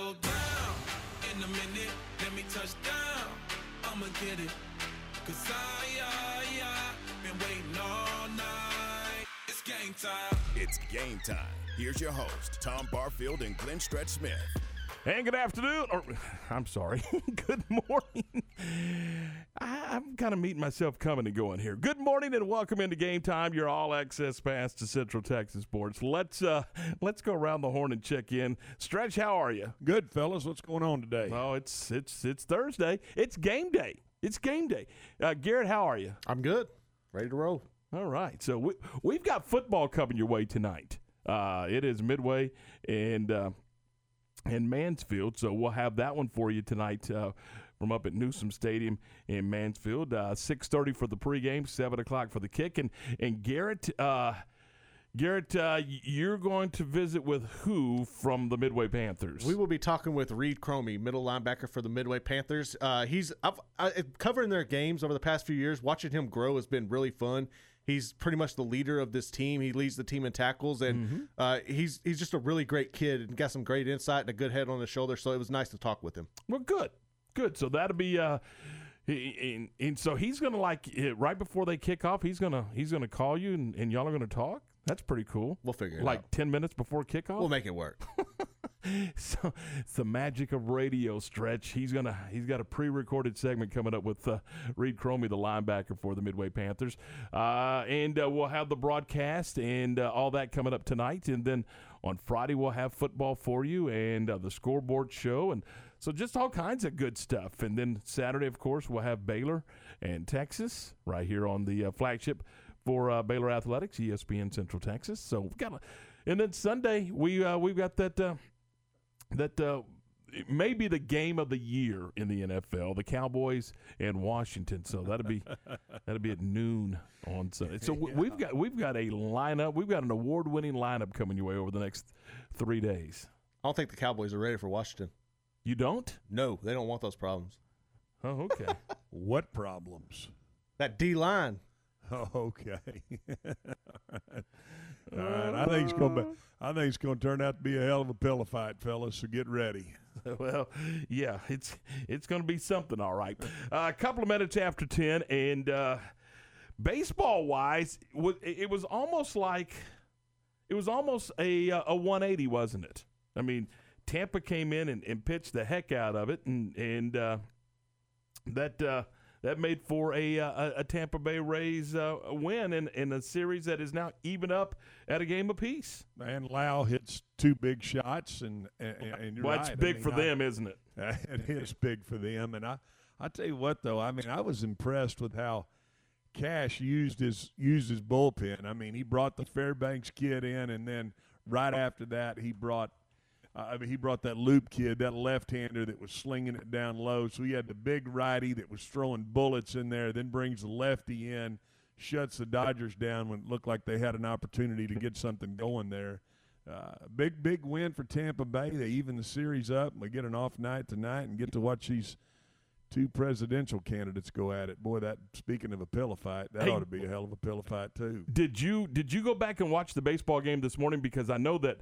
go down in a minute. Let me touch down. I'ma get it. Cause I, I, I been waiting all night. It's game time. It's game time. Here's your host, Tom Barfield and Glenn Stretch Smith. And good afternoon, or I'm sorry, good morning. I, am kind of meeting myself coming and going here. Good morning and welcome into Game Time, your all access pass to Central Texas sports. Let's uh, let's go around the horn and check in. Stretch, how are you? Good, fellas. What's going on today? Oh, it's it's it's Thursday. It's game day. It's game day. Uh, Garrett, how are you? I'm good. Ready to roll. All right. So we, we've got football coming your way tonight. Uh, it is midway and uh, in Mansfield. So we'll have that one for you tonight uh, from up at Newsom Stadium in Mansfield. Uh, Six thirty for the pregame, seven o'clock for the kick. And and Garrett. Uh, Garrett, uh, you're going to visit with who from the Midway Panthers? We will be talking with Reed Cromie, middle linebacker for the Midway Panthers. Uh, he's I've, I, covering their games over the past few years. Watching him grow has been really fun. He's pretty much the leader of this team. He leads the team in tackles, and mm-hmm. uh, he's he's just a really great kid and got some great insight and a good head on his shoulder. So it was nice to talk with him. Well, good, good. So that'll be. Uh, and, and so he's gonna like right before they kick off. He's gonna he's gonna call you, and, and y'all are gonna talk. That's pretty cool. We'll figure it out. like ten minutes before kickoff. We'll make it work. so it's the magic of radio stretch. He's gonna he's got a pre-recorded segment coming up with uh, Reed Cromie, the linebacker for the Midway Panthers, uh, and uh, we'll have the broadcast and uh, all that coming up tonight, and then on Friday we'll have football for you and uh, the scoreboard show and. So just all kinds of good stuff, and then Saturday, of course, we'll have Baylor and Texas right here on the uh, flagship for uh, Baylor Athletics, ESPN Central Texas. So we've got, a, and then Sunday we uh, we've got that uh, that uh, may be the game of the year in the NFL, the Cowboys and Washington. So that'll be that'll be at noon on Sunday. So yeah. we've got we've got a lineup. We've got an award winning lineup coming your way over the next three days. I don't think the Cowboys are ready for Washington. You don't? No, they don't want those problems. Oh, okay. what problems? That D line. Oh, okay. All right. I think it's going to be. I think it's going to turn out to be a hell of a pillow fight, fellas. So get ready. Well, yeah, it's it's going to be something, all right. Uh, a couple of minutes after ten, and uh, baseball wise, it was almost like it was almost a a 180, wasn't it? I mean, Tampa came in and, and pitched the heck out of it, and and uh, that uh, that made for a uh, a, Tampa Bay Rays uh, win in, in a series that is now even up at a game apiece. And Lowe hits two big shots, and and, and well, right. big I mean, for I, them, isn't it? it is big for them, and I I tell you what though, I mean I was impressed with how Cash used his used his bullpen. I mean he brought the Fairbanks kid in, and then right after that he brought uh, I mean, he brought that Loup kid, that left-hander that was slinging it down low. So he had the big righty that was throwing bullets in there. Then brings the lefty in, shuts the Dodgers down when it looked like they had an opportunity to get something going there. Uh, big big win for Tampa Bay. They even the series up. We get an off night tonight and get to watch these two presidential candidates go at it. Boy, that speaking of a pillow fight, that hey, ought to be a hell of a pillow fight too. Did you did you go back and watch the baseball game this morning? Because I know that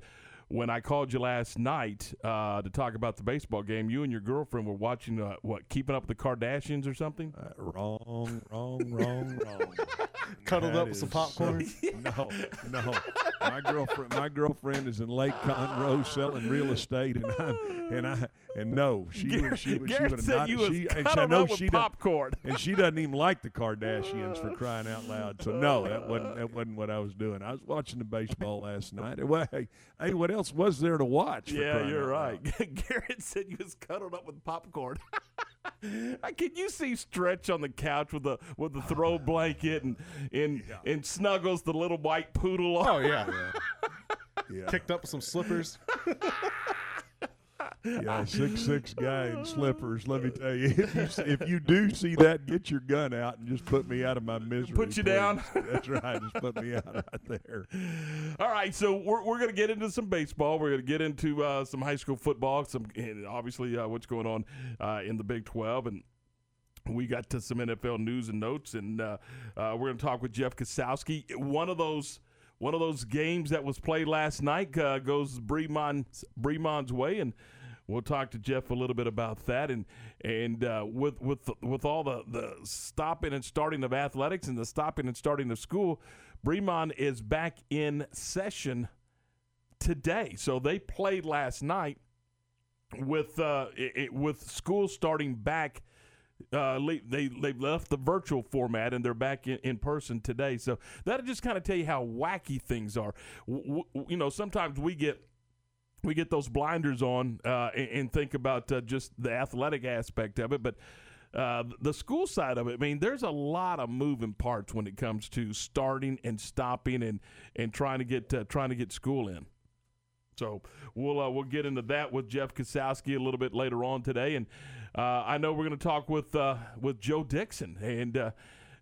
when I called you last night uh, to talk about the baseball game, you and your girlfriend were watching uh, what, Keeping Up with the Kardashians or something? Uh, wrong, wrong, wrong, wrong. Cuddled that up with some popcorn. no, no. My girlfriend, my girlfriend is in Lake Conroe selling real estate, and I'm, and I, and no, she Garrett, would, she would, she would not. You she, and I know she popcorn, and she doesn't even like the Kardashians for crying out loud. So no, that wasn't that wasn't what I was doing. I was watching the baseball last night. Well, hey, hey, what else was there to watch? Yeah, you're right. Garrett said you was cuddled up with popcorn. Can you see Stretch on the couch with the with the throw blanket and and, yeah. and snuggles the little white poodle? Oh yeah, yeah. yeah. Kicked up some slippers. Yeah, six six guy in slippers. Let me tell you, if you, if you do see that, get your gun out and just put me out of my misery. Put you please. down. That's right. Just put me out right there. All right, so we're we're gonna get into some baseball. We're gonna get into uh, some high school football. Some obviously uh, what's going on uh, in the Big Twelve and. We got to some NFL news and notes, and uh, uh, we're going to talk with Jeff Kosowski. One of those one of those games that was played last night uh, goes Bremond's, Bremond's way, and we'll talk to Jeff a little bit about that. And and uh, with with with all the the stopping and starting of athletics and the stopping and starting of school, Bremond is back in session today. So they played last night with uh, it, with school starting back. Uh, they they left the virtual format and they're back in, in person today. So that'll just kind of tell you how wacky things are. W- w- you know, sometimes we get we get those blinders on uh, and, and, think about uh, just the athletic aspect of it, but. Uh, the school side of it, I mean, there's a lot of moving parts when it comes to starting and stopping and, and trying to get uh, trying to get school in. So we'll uh, we'll get into that with Jeff Kosowski a little bit later on today, and uh, I know we're going to talk with uh, with Joe Dixon, and uh,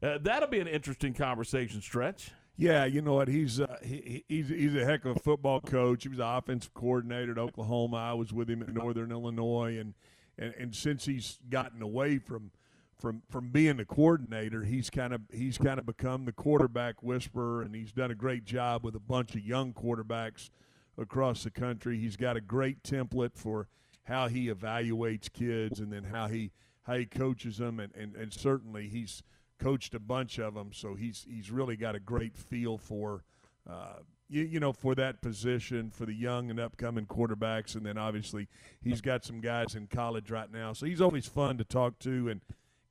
that'll be an interesting conversation. Stretch. Yeah, you know what? He's uh, he, he's he's a heck of a football coach. He was an offensive coordinator at Oklahoma. I was with him in Northern Illinois, and and, and since he's gotten away from from from being the coordinator, he's kind of he's kind of become the quarterback whisperer, and he's done a great job with a bunch of young quarterbacks across the country. He's got a great template for how he evaluates kids and then how he how he coaches them, and, and, and certainly he's coached a bunch of them, so he's he's really got a great feel for. Uh, you, you know, for that position, for the young and upcoming quarterbacks, and then obviously he's got some guys in college right now, so he's always fun to talk to and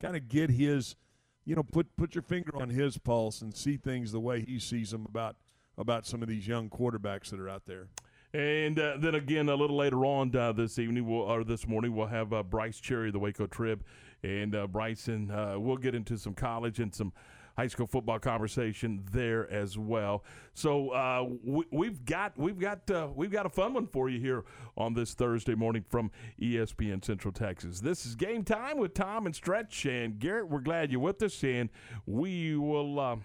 kind of get his, you know, put put your finger on his pulse and see things the way he sees them about about some of these young quarterbacks that are out there. And uh, then again, a little later on uh, this evening we'll, or this morning, we'll have uh, Brice Cherry, the Waco Trib, and uh, Bryson. Uh, we'll get into some college and some high school football conversation there as well. So uh, we, have got we've got we've got a fun one for you here on this Thursday morning from ESPN Central Texas. This is game time with Tom and Stretch and Garrett. We're glad you're with us, and we will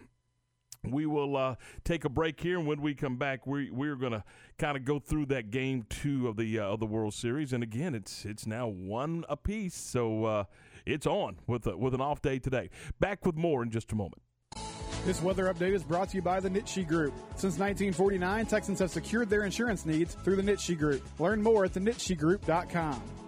we will uh, take a break here, and when we come back, we we're going to kind of go through that game two of the uh, of the World Series. And again, it's it's now one apiece, so uh, it's on with a, with an off day today. Back with more in just a moment. This weather update is brought to you by the Nitsche Group. Since 1949, Texans have secured their insurance needs through the Nitsche Group. Learn more at thenitschegroup.com.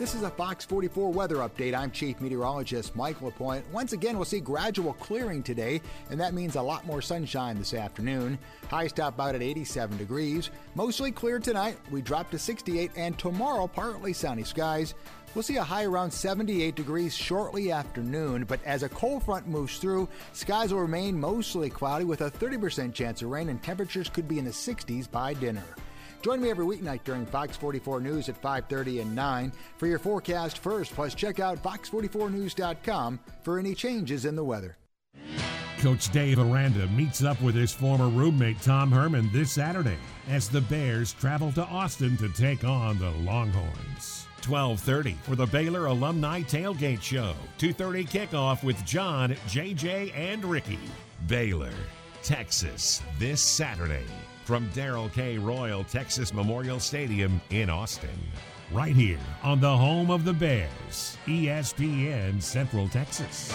This is a Fox 44 weather update. I'm Chief Meteorologist Mike LaPointe. Once again, we'll see gradual clearing today, and that means a lot more sunshine this afternoon. Highs top out at 87 degrees. Mostly clear tonight. We drop to 68, and tomorrow, partly sunny skies. We'll see a high around 78 degrees shortly after noon, but as a cold front moves through, skies will remain mostly cloudy with a 30% chance of rain, and temperatures could be in the 60s by dinner. Join me every weeknight during Fox 44 News at 5:30 and 9 for your forecast first. Plus, check out fox44news.com for any changes in the weather. Coach Dave Aranda meets up with his former roommate Tom Herman this Saturday as the Bears travel to Austin to take on the Longhorns. 12:30 for the Baylor Alumni Tailgate Show. 2:30 kickoff with John, JJ, and Ricky. Baylor, Texas this Saturday from Darrell K. Royal Texas Memorial Stadium in Austin. Right here on the home of the Bears, ESPN Central Texas.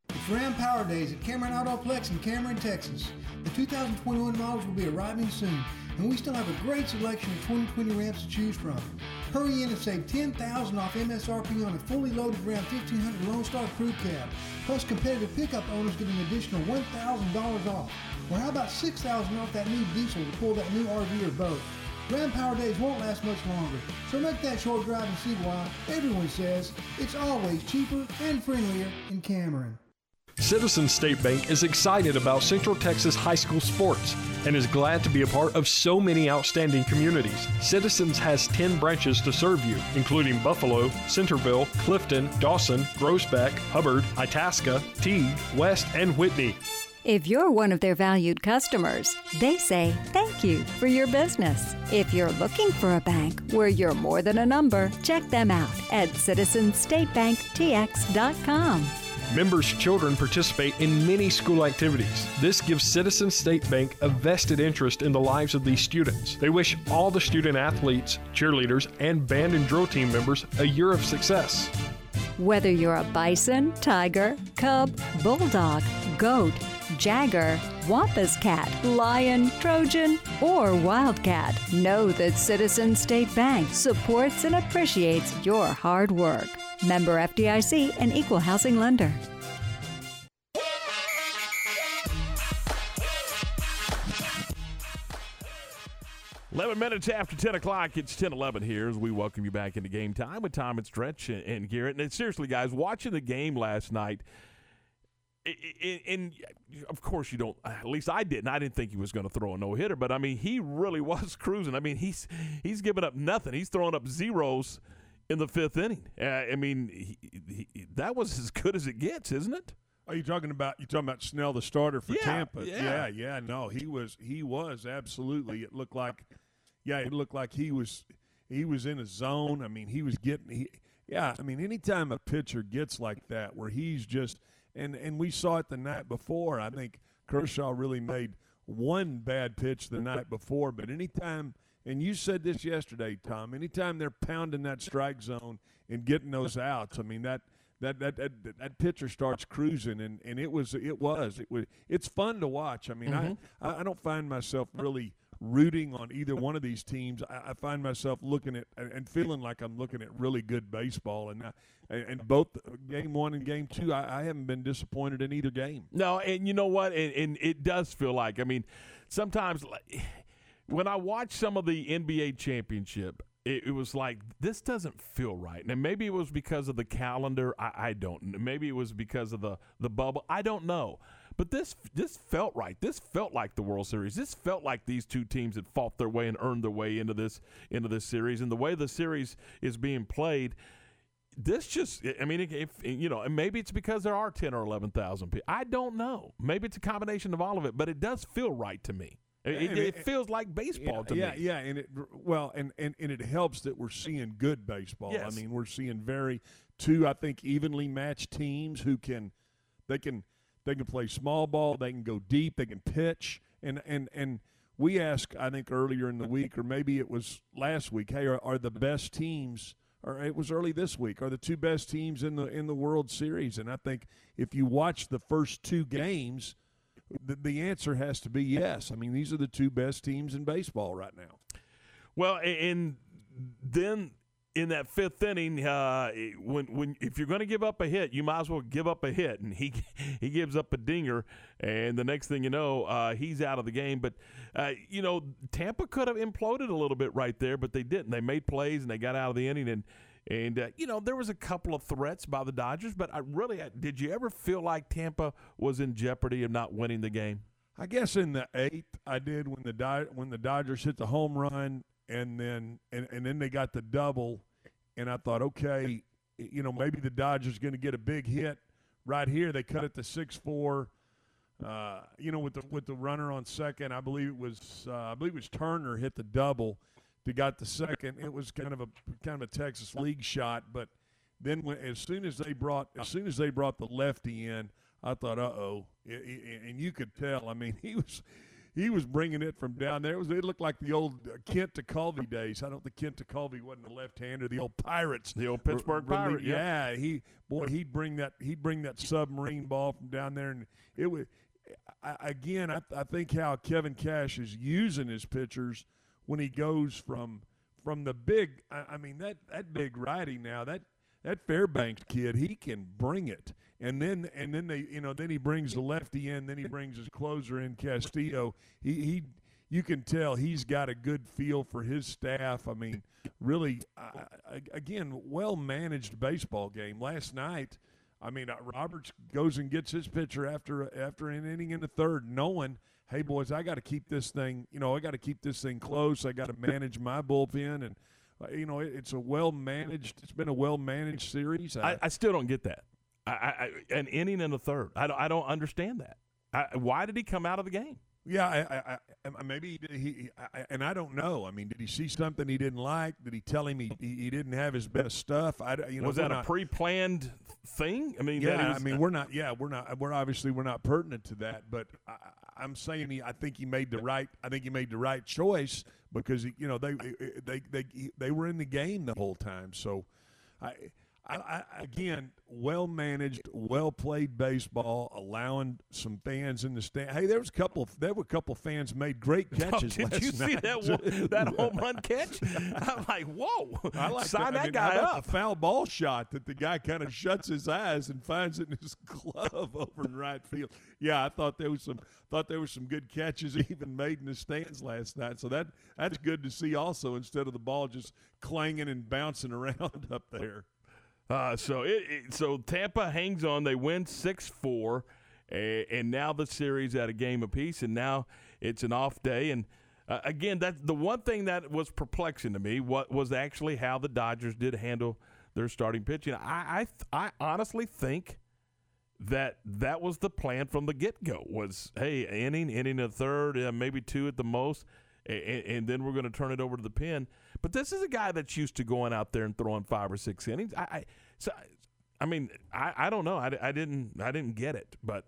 It's Ram Power Days at Cameron Autoplex in Cameron, Texas. The 2021 models will be arriving soon, and we still have a great selection of 2020 Rams to choose from. Hurry in and save 10,000 off MSRP on a fully loaded Ram 1500 Lone Star Crew Cab. Plus, competitive pickup owners get an additional $1,000 off. Or how about 6,000 off that new diesel to pull that new RV or boat? Ram Power Days won't last much longer, so make that short drive and see why everyone says it's always cheaper and friendlier in Cameron. Citizens State Bank is excited about Central Texas high school sports and is glad to be a part of so many outstanding communities. Citizens has 10 branches to serve you, including Buffalo, Centerville, Clifton, Dawson, Groesbeck, Hubbard, Itasca, Teague, West, and Whitney. If you're one of their valued customers, they say thank you for your business. If you're looking for a bank where you're more than a number, check them out at citizensstatebanktx.com. Members' children participate in many school activities. This gives Citizens State Bank a vested interest in the lives of these students. They wish all the student athletes, cheerleaders, and band and drill team members a year of success. Whether you're a bison, tiger, cub, bulldog, goat, jagger, wampus cat, lion, trojan, or wildcat, know that Citizens State Bank supports and appreciates your hard work. Member FDIC and equal housing lender. Eleven minutes after ten o'clock, it's ten eleven here as we welcome you back into game time with Tom and Stretch and, and Garrett. And seriously, guys, watching the game last night, and of course you don't. At least I didn't. I didn't think he was going to throw a no hitter, but I mean he really was cruising. I mean he's he's giving up nothing. He's throwing up zeros in the fifth inning. Uh, I mean, he, he, that was as good as it gets, isn't it? Are you talking about you talking about Snell, the starter for yeah, Tampa? Yeah. yeah, yeah. No, he was he was absolutely. It looked like, yeah, it looked like he was he was in a zone. I mean, he was getting. He, yeah, I mean, anytime a pitcher gets like that, where he's just and and we saw it the night before. I think Kershaw really made one bad pitch the night before, but anytime and you said this yesterday, Tom. Anytime they're pounding that strike zone and getting those outs, I mean that that that that, that pitcher starts cruising, and, and it was it was it was it's fun to watch. I mean, mm-hmm. I I don't find myself really rooting on either one of these teams. I, I, find myself looking at and feeling like I'm looking at really good baseball, and I, and both game one and game two, I, I, haven't been disappointed in either game. No, and you know what, and, and it does feel like I mean, sometimes. Like, when I watched some of the NBA championship, it, it, was like this doesn't feel right. And maybe it was because of the calendar. I, I don't. Maybe it was because of the the bubble. I don't know. But this this felt right. This felt like the World Series. This felt like these two teams had fought their way and earned their way into this into this series. And the way the series is being played, this just I mean, if you know, and maybe it's because there are ten or eleven thousand people. I don't know. Maybe it's a combination of all of it. But it does feel right to me. It, it, it, feels like baseball yeah, to yeah, me. Yeah, and it well, and, and and it helps that we're seeing good baseball. Yes. I mean, we're seeing very two, I think, evenly matched teams who can they can they can play small ball, they can go deep, they can pitch, and and and we asked, I think, earlier in the week, or maybe it was last week. Hey, are, are the best teams? Or it was early this week. Are the two best teams in the in the World Series? And I think if you watch the first two games the, the answer has to be yes. I mean, these are the two best teams in baseball right now. Well, and then in that fifth inning, uh, when when if you're going to give up a hit, you might as well give up a hit. And he he gives up a dinger, and the next thing you know, uh, he's out of the game. But uh, you know, Tampa could have imploded a little bit right there, but they didn't. They made plays and they got out of the inning. And and, uh, you know, there was a couple of threats by the Dodgers, but I really, did you ever feel like Tampa was in jeopardy of not winning the game? I guess in the eighth, I did when the when the Dodgers hit the home run, and then and, and then they got the double, and I thought, okay, you know, maybe the Dodgers going to get a big hit right here they cut it to six four. Uh, you know, with the with the runner on second, I believe it was uh, I believe it was Turner hit the double to got the second. It was kind of a kind of a Texas League shot, but then when, as soon as they brought as soon as they brought the lefty in, I thought, uh oh, and you could tell. I mean, he was he was bringing it from down there. It was it looked like the old uh, Kent Tekulve days. I don't think Kent to Tekulve wasn't a left-hander. The old Pirates, the old Pittsburgh were, Pirate. Yeah, he boy, he'd bring that he'd bring that submarine ball from down there, and it was I, again. I, I think how Kevin Cash is using his pitchers when he goes from from the big. I, I mean that that big righty now that that Fairbanks kid, he can bring it. And then and then they you know then he brings the lefty in, then he brings his closer in Castillo. He he you can tell he's got a good feel for his staff. I mean, really, uh, again, well managed baseball game last night. I mean, uh, Roberts goes and gets his pitcher after after an inning in the third, knowing, hey boys, I got to keep this thing. You know, I got to keep this thing close. I got to manage my bullpen, and uh, you know, it, it's a well managed. It's been a well managed series. I, I, still don't get that. I, I, an inning in the third. I don't, I don't understand that. I, why did he come out of the game? Yeah, I, I, maybe he, he and I don't know. I mean, did he see something he didn't like? Did he tell him he, he didn't have his best stuff? I, you know, was that not, a pre-planned thing? I mean, yeah, I mean, we're not. Yeah, we're not. We're obviously we're not pertinent to that. But I, am saying he. I think he made the right. I think he made the right choice because you know they they they they were in the game the whole time. So, I I, I, again, well managed, well played baseball, allowing some fans in the stand. Hey, there was a couple. There were a couple fans made great oh, catches. Oh, did you night. see that that home run catch? I'm like, whoa! I like sign that, that I mean, guy up. The foul ball shot that the guy kind of shuts his eyes and finds it in his glove over in right field. Yeah, I thought there was some thought there were some good catches even made in the stands last night. So that that's good to see also instead of the ball just clanging and bouncing around up there. Uh, so it, it, so Tampa hangs on. They win six four, and now the series at a game apiece. And now it's an off day. And uh, again, that's the one thing that was perplexing to me. What was actually how the Dodgers did handle their starting pitching. I I, I honestly think that that was the plan from the get go. Was hey inning, inning a third, uh, maybe two at the most, and, and then we're going to turn it over to the pen. But this is a guy that's used to going out there and throwing five or six innings. I, I so, I mean, I, I don't know. I, I didn't I didn't get it, but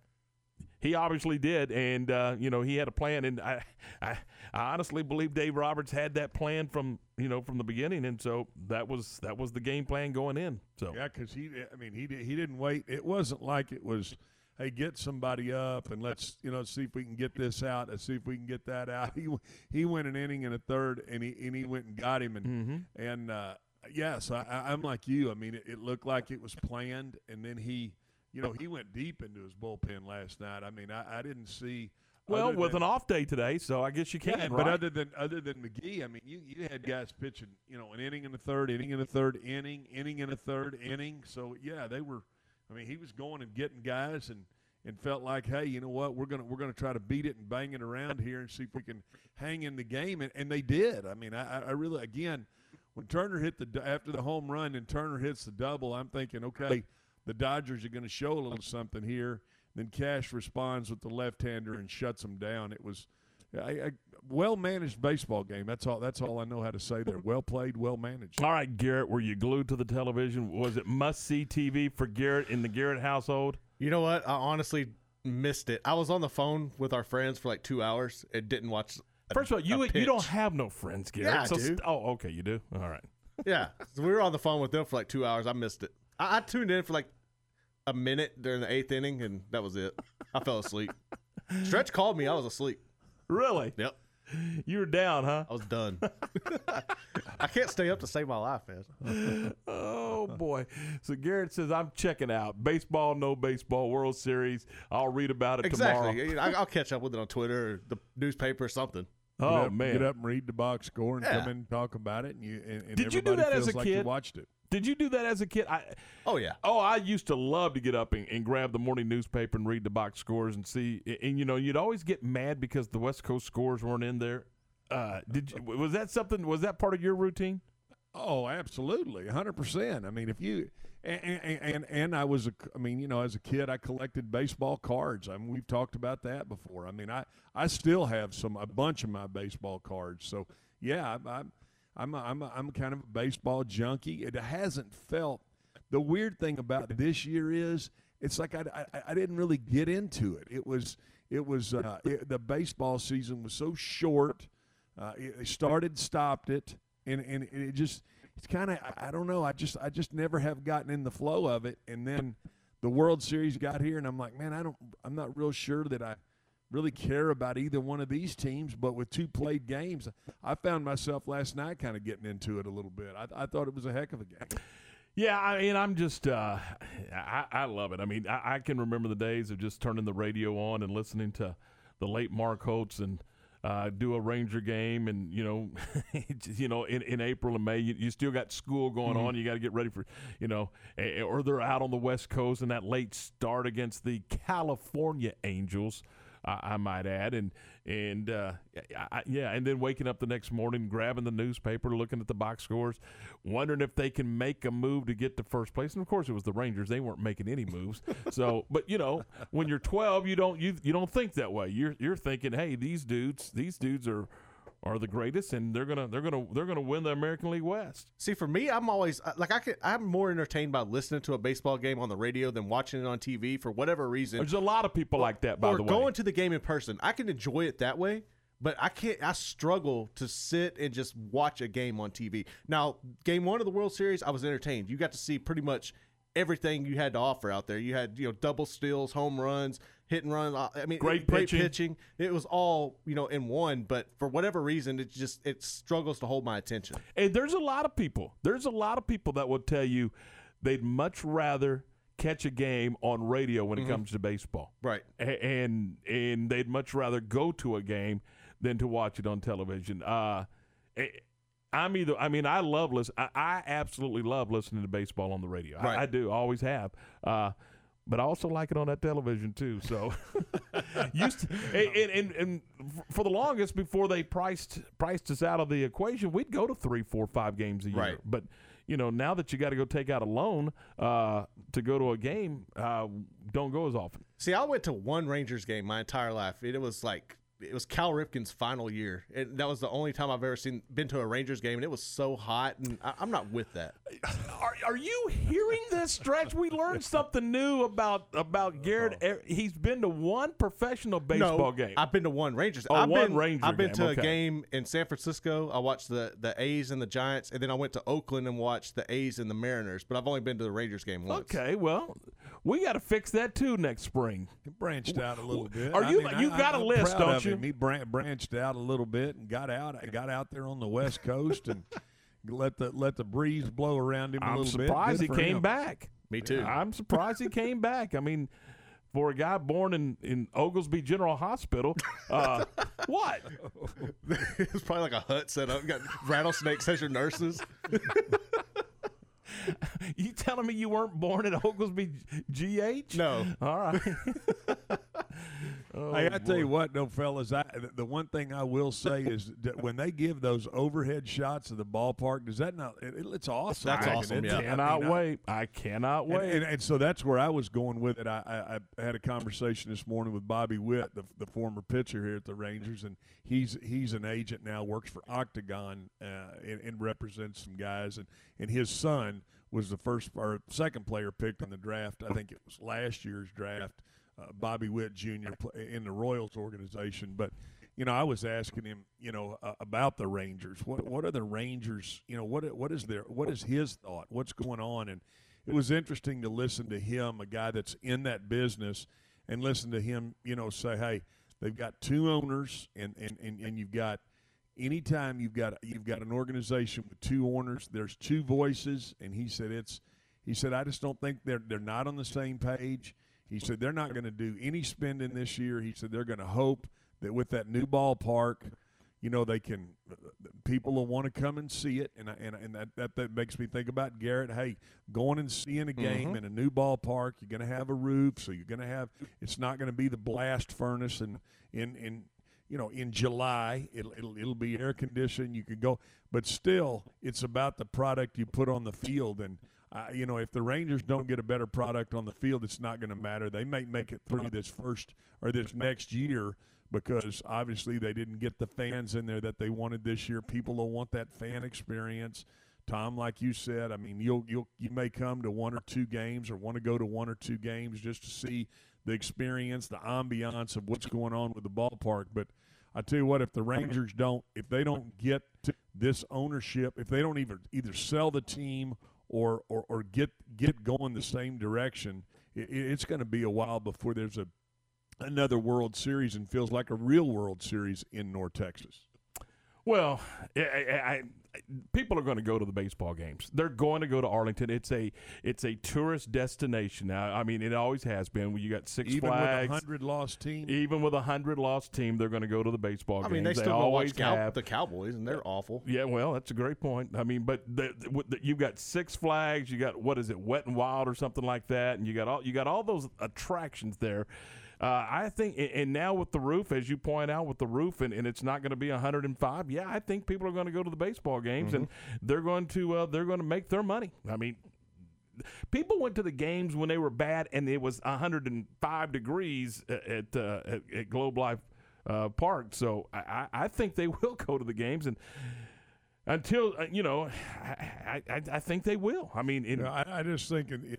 he obviously did, and uh, you know he had a plan, and I, I, I honestly believe Dave Roberts had that plan from you know from the beginning, and so that was that was the game plan going in. So yeah, because he, I mean, he he didn't wait. It wasn't like it was hey, get somebody up and let's you know see if we can get this out. Let's see if we can get that out. He he went an inning and a third, and he and he went and got him, and mm-hmm. and uh, yes, I, I'm like you. I mean, it, it, looked like it was planned, and then he, you know, he went deep into his bullpen last night. I mean, I, I didn't see. Well, with than, an off day today, so I guess you can. Yeah, right? but other than other than McGee, I mean, you you had guys pitching, you know, an inning in the third, inning in the third inning, inning in the third inning. So yeah, they were. I mean, he was going and getting guys and and felt like, hey, you know what, we're gonna we're gonna try to beat it and bang it around here and see if we can hang in the game, and, and they did. I mean, I, I really again when Turner hit the after the home run and Turner hits the double, I'm thinking, okay, the Dodgers are going to show a little something here. Then Cash responds with the left-hander and shuts them down. It was a, a well managed baseball game. That's all. That's all I know how to say there. Well played, well managed. All right, Garrett, were you glued to the television? Was it must see TV for Garrett in the Garrett household? You know what? I honestly missed it. I was on the phone with our friends for like two hours and didn't watch First of all, you you don't have no friends, Garrett. Yeah, so dude. oh, okay, you do. All right. yeah, so we were on the phone with them for like two hours. I missed it. I, I tuned in for like a minute during the eighth inning, and that was it. I fell asleep. Stretch called me. I was asleep. Really? Yep. You were down, huh? I was done. I can't stay up to save my life, man. oh boy! So Garrett says I'm checking out baseball, no baseball, World Series. I'll read about it exactly. tomorrow. I'll catch up with it on Twitter or the newspaper or something. Oh get up, man! Get up and read the box score and Yeah. come in and talk about it. And you and, and Did you do everybody that as feels a like you kid? watched it. Did you do that as a kid? I, Oh yeah. oh, I used to love to get up and, and grab the morning newspaper and read the box scores and see. And, and, you know, you'd always get mad because the West Coast scores weren't in there. Uh, did you, was that something? Was that part of your routine? Oh, absolutely, hundred percent. I mean, if you and, and and and I was a, I mean, you know, as a kid, I collected baseball cards. I mean, we've talked about that before. I mean, I I still have some a bunch of my baseball cards. So yeah, I, I'm I'm a, I'm a, I'm kind of a baseball junkie. It hasn't felt. The weird thing about this year is it's like I, I, I didn't really get into it. It was it was uh, it, the baseball season was so short. Uh, it, started, stopped it, and and it just it's kind of I don't know. I just I just never have gotten in the flow of it, and then the World Series got here, and I'm like, man, I don't I'm not real sure that I really care about either one of these teams. But with two played games, I found myself last night kind of getting into it a little bit. I, I thought it was a heck of a game. Yeah, I mean, I'm just, uh, I, I love it. I mean, I, I can remember the days of just turning the radio on and listening to the late Mark Holtz and uh, do a Ranger game, and you know, you know, in, in April and May, you, you still got school going Mm-hmm. on. You got to get ready for, you know, or they're out on the West Coast and that late start against the California Angels. I I might add, and and uh, I, I- yeah, and then waking up the next morning, grabbing the newspaper, looking at the box scores, wondering if they can make a move to get to first place. And of course, it was the Rangers; they weren't making any moves. So, but you know, when you're 12, you don't you you don't think that way. You're you're thinking, hey, these dudes, these dudes are are the greatest, and they're gonna they're gonna they're gonna win the American League West. See, for me, I'm always like I can. I'm more entertained by listening to a baseball game on the radio than watching it on TV for whatever reason. There's a lot of people like that, by or the way. going to the game in person. I can enjoy it that way, but I can't. I struggle to sit and just watch a game on TV. Now, game one of the World Series, I was entertained. You got to see pretty much everything you had to offer out there. You had you know double steals, home runs, hit and run. uh, I mean, Great great pitching. pitching. It was all you know in one. But for whatever reason, it just it struggles to hold my attention. And there's a lot of people. There's a lot of people that will tell you they'd much rather catch a game on radio when it Mhm. comes to baseball. Right. And and they'd much rather go to a game than to watch it on television. Uh, I'm either. I mean, I love listen. I, I absolutely love listening to baseball on the radio. Right. I, I do. Always have. Uh, but I also like it on that television too. So, used to, and, and, and, for the longest before they priced priced us out of the equation, we'd go to three, four, five games a year. Right. But you know, now that you got to go take out a loan uh, to go to a game, uh, don't go as often. See, I went to one Rangers game my entire life. It, was like it was Cal Ripken's final year, and that was the only time I've ever seen been to a Rangers game, and it was so hot, and I, I'm not with that. Are, are you hearing this stretch? We learned something new about about Garrett. Er- He's been to one professional baseball no, game. I've been to one Rangers. Oh, I've one been, Ranger I've been game, to okay. a game in San Francisco. I watched the the A's and the Giants, and then I went to Oakland and watched the A's and the Mariners. But I've only been to the Rangers game once. Okay, well, we got to fix that too next spring. It branched out a little bit. Are I you? mean, you I- got I'm a list, don't you? Him. He bran- branched out a little bit and got out. Got out there on the West Coast and let the let the breeze blow around him a I'm little bit. I'm surprised Good he for came him. back. Me too. I'm surprised he came back. I mean, for a guy born in, in Oglesby General Hospital, uh, what? it's probably like a hut set up. Got rattlesnakes as your nurses. You telling me you weren't born at Oglesby GH? No. All right. Oh, Hey, I tell you what, though, fellas, I, the one thing I will say is that when they give those overhead shots of the ballpark, does that not? It, it's awesome. That's man. awesome, It's- yeah. I Cannot mean, I- wait. I cannot And, wait. and, and so that's where I was going with it. I, I, I had a conversation this morning with Bobby Witt, the, the former pitcher here at the Rangers, and he's he's an agent now, works for Octagon, uh, and, and represents some guys. And, and his son was the first or second player picked in the draft. I think it was last year's draft. Uh, Bobby Witt Jr. in the Royals organization, but you know, I was asking him, you know, uh, about the Rangers. What what are the Rangers? You know, what what is their what is his thought? What's going on? And it was interesting to listen to him, a guy that's in that business, and listen to him, you know, say, hey, they've got two owners, and and and, and you've got anytime you've got you've got an organization with two owners, there's two voices, and he said it's he said I just don't think they're they're not on the same page. He said they're not going to do any spending this year. He said they're going to hope that with that new ballpark, you know, they can people will want to come and see it, and I- and and that, that that makes me think about Garrett. Hey, going and seeing a game Mhm. in a new ballpark, you're going to have a roof, so you're going to have. It's not going to be the blast furnace and in in you know, in July, it'll, it'll it'll be air conditioned. You can go, but still, it's about the product you put on the field. And uh, you know, if the Rangers don't get a better product on the field, it's not going to matter. They may make it through this first or this next year because obviously they didn't get the fans in there that they wanted this year. People will want that fan experience. Tom, like you said, I mean, you'll you'll you may come to one or two games or want to go to one or two games just to see the experience, the ambiance of what's going on with the ballpark. But I tell you what, if the Rangers don't, if they don't get this ownership, if they don't even either sell the team or or, or get get going the same direction, it, it's going to be a while before there's a another World Series and feels like a real World Series in North Texas. Well, I, I, people are going to go to the baseball games. They're going to go to Arlington. It's a it's a tourist destination now. I mean, it always has been. You got Six even Flags, with a hundred lost team, even with a hundred lost team, they're going to go to the baseball I games. mean, they still go always Cow- have. the Cowboys, and they're awful. Yeah, well, that's a great point. I mean, but the, the, the, you've got Six Flags, you got what is it, Wet and Wild or something like that, and you got all you got all those attractions there. Uh, I think, and- now with the roof, as you point out, with the roof, and, and it's not going to be 105. Yeah, I think people are going to go to the baseball games, and they're going to uh, they're going to make their money. I mean, people went to the games when they were bad, and it was 105 degrees at at, uh, at, at Globe Life uh, Park. So I, I think they will go to the games, and until uh, you know, I, I, I think they will. I mean, in, You know, I, I just think, and,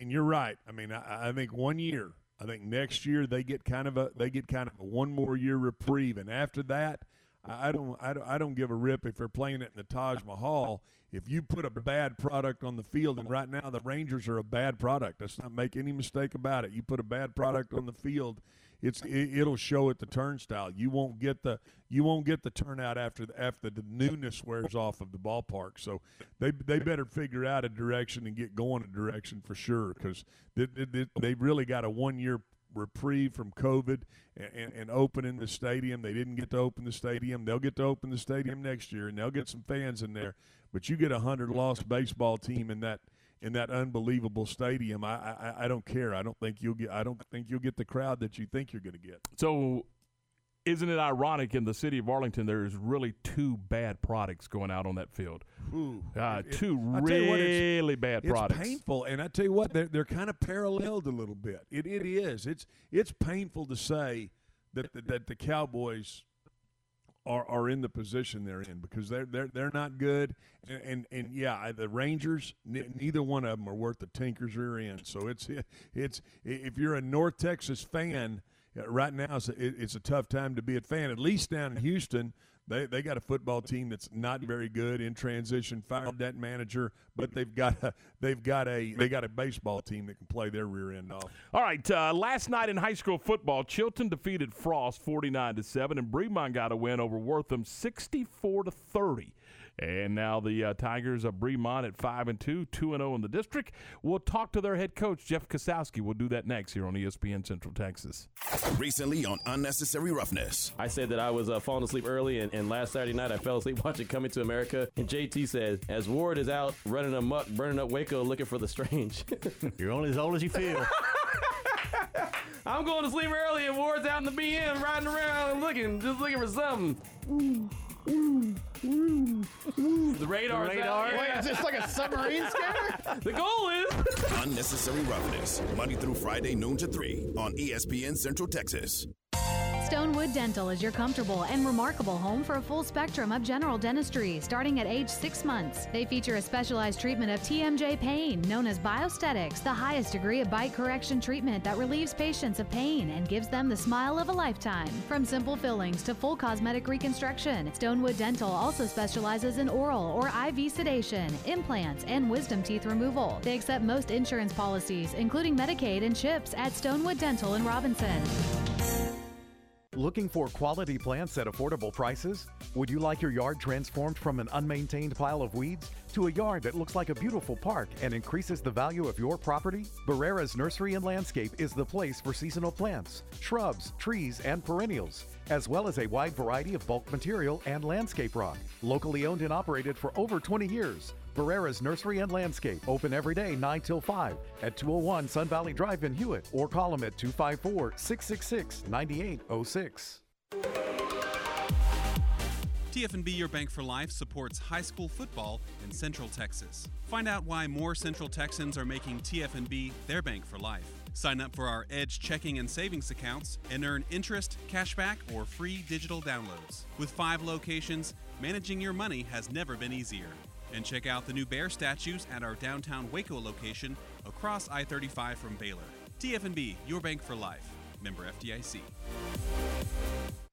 and you're right. I mean, I, I think one year. I think next year they get kind of a they get kind of one more year reprieve, and after that, I I don't I don't I don't give a rip if they're playing it in the Taj Mahal. If you put a bad product on the field, and right now the Rangers are a bad product. Let's not make any mistake about it. You put a bad product on the field, it's it, it'll show at the turnstile. You won't get the you won't get the turnout after the, after the newness wears off of the ballpark. So they they better figure out a direction and get going a direction for sure because they, they, they've really got a one year reprieve from COVID and, and opening the stadium. They didn't get to open the stadium. They'll get to open the stadium next year and they'll get some fans in there. But you get a hundred lost baseball team in that in that unbelievable stadium. I, I I don't care. I don't think you'll get. I don't think you'll get the crowd that you think you're going to get. So, isn't it ironic in the city of Arlington there is really two bad products going out on that field? Ooh, Uh, It- two I tell you what, it's- really bad it's products. painful, and I tell you what, they're they're kind of paralleled a little bit. It it is. It's it's painful to say that the, that the Cowboys are are in the position they're in because they're they're they're not good, and and, and yeah, the Rangers, n- neither one of them are worth the tinker's rear end. So it's it's if you're a North Texas fan. uh, Right now, it's a, it's a tough time to be a fan. At least down in Houston, they they got a football team that's not very good in transition. Fired that manager, but they've got a they've got a they got a baseball team that can play their rear end off. All right, uh, last night in high school football, Chilton defeated Frost 49 to 7 and Bremond got a win over Wortham 64 to 30. And now the uh, Tigers of Bremond at 5 and 2, 2 and 0 in the district. We'll talk to their head coach Jeff Kosowski. We'll do that next here on ESPN Central Texas. Recently on Unnecessary Roughness. I said that I was uh, falling asleep early, and, and last Saturday night I fell asleep watching Coming to America. And JT said, as Ward is out running amok, burning up Waco, looking for the strange. You're only as old as you feel. I'm going to sleep early, and Ward's out in the BM riding around looking, just looking for something. The radar. The radar? Wait, is this like a submarine scanner? The goal is. Unnecessary Roughness. Monday through Friday, noon to 3 on ESPN Central Texas. Stonewood Dental is your comfortable and remarkable home for a full spectrum of general dentistry starting at age six months. They feature a specialized treatment of TMJ pain known as bioesthetics, the highest degree of bite correction treatment that relieves patients of pain and gives them the smile of a lifetime. From simple fillings to full cosmetic reconstruction, Stonewood Dental also specializes in oral or IV sedation, implants, and wisdom teeth removal. They accept most insurance policies, including Medicaid and CHIPS at Stonewood Dental in Robinson. Looking for quality plants at affordable prices? Would you like your yard transformed from an unmaintained pile of weeds to a yard that looks like a beautiful park and increases the value of your property? Barrera's Nursery and Landscape is the place for seasonal plants, shrubs, trees, and perennials, as well as a wide variety of bulk material and landscape rock. Locally owned and operated for over 20 years. Barrera's Nursery and Landscape, open every day 9 till 5 at 201 Sun Valley Drive in Hewitt or call them at 254 666 9806. TFNB Your Bank for Life supports high school football in Central Texas. Find out why more Central Texans are making TFNB their bank for life. Sign up for our Edge checking and savings accounts and earn interest, cashback, or free digital downloads. With five locations, managing your money has never been easier. And check out the new bear statues at our downtown Waco location across I 35 from Baylor. TFNB, your bank for life. Member FDIC.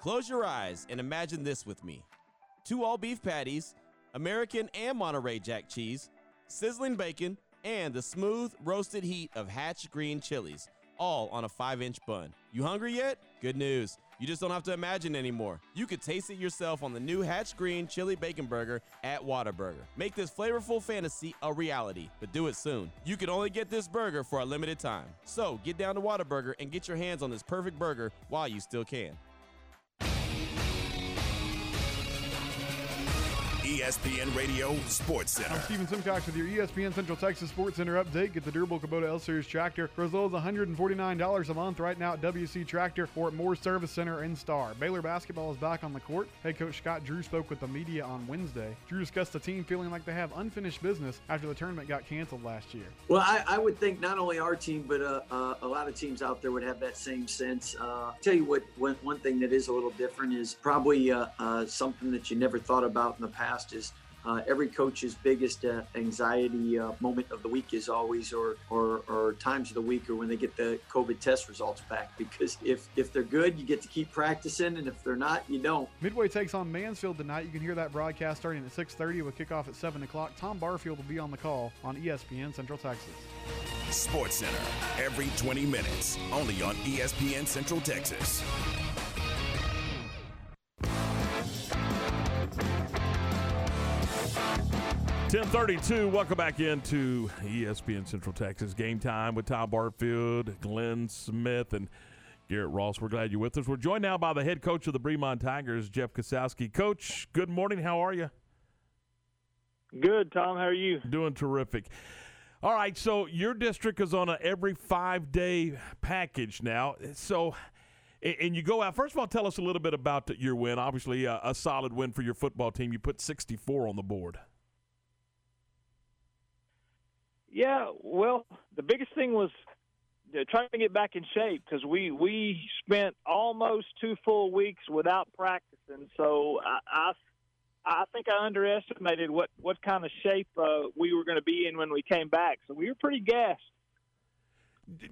Close your eyes and imagine this with me two all beef patties, American and Monterey Jack cheese, sizzling bacon, and the smooth roasted heat of Hatch green chilies, all on a 5 inch bun. You hungry yet? Good news. You just don't have to imagine anymore. You could taste it yourself on the new Hatch Green Chili Bacon Burger at Whataburger. Make this flavorful fantasy a reality, but do it soon. You can only get this burger for a limited time. So get down to Whataburger and get your hands on this perfect burger while you still can. ESPN Radio Sports Center. I'm Steven Simcox with your ESPN Central Texas Sports Center update. Get the durable Kubota L Series tractor for as low as $149 a month right now at WC Tractor or at Moore Service Center in Star. Baylor basketball is back on the court. Head coach Scott Drew spoke with the media on Wednesday. Drew discussed the team feeling like they have unfinished business after the tournament got canceled last year. Well, I, I would think not only our team, but uh, uh, a lot of teams out there would have that same sense. Uh, tell you what, one, one thing that is a little different is probably uh, uh, something that you never thought about in the past is uh, every coach's biggest uh, anxiety uh, moment of the week is always, or, or or times of the week, or when they get the COVID test results back. Because if if they're good, you get to keep practicing, and if they're not, you don't. Midway takes on Mansfield tonight. You can hear that broadcast starting at 6:30 with kickoff at 7 o'clock. Tom Barfield will be on the call on ESPN Central Texas. Sports Center every 20 minutes, only on ESPN Central Texas. Ten thirty-two. Welcome back into ESPN Central Texas Game Time with Tom Barfield, Glenn Smith, and Garrett Ross. We're glad you're with us. We're joined now by the head coach of the Bremond Tigers, Jeff Kosowski. Coach, good morning. How are you? Good, Tom. How are you? Doing terrific. All right, so your district is on a every five day package now. So, and and you go out. First of all, tell us a little bit about your win. Obviously, a, a solid win for your football team. You put 64 on the board. Yeah, well, the biggest thing was uh, trying to get back in shape because we we spent almost two full weeks without practicing. So I I, I think I underestimated what what kind of shape uh, we were going to be in when we came back. So we were pretty gassed.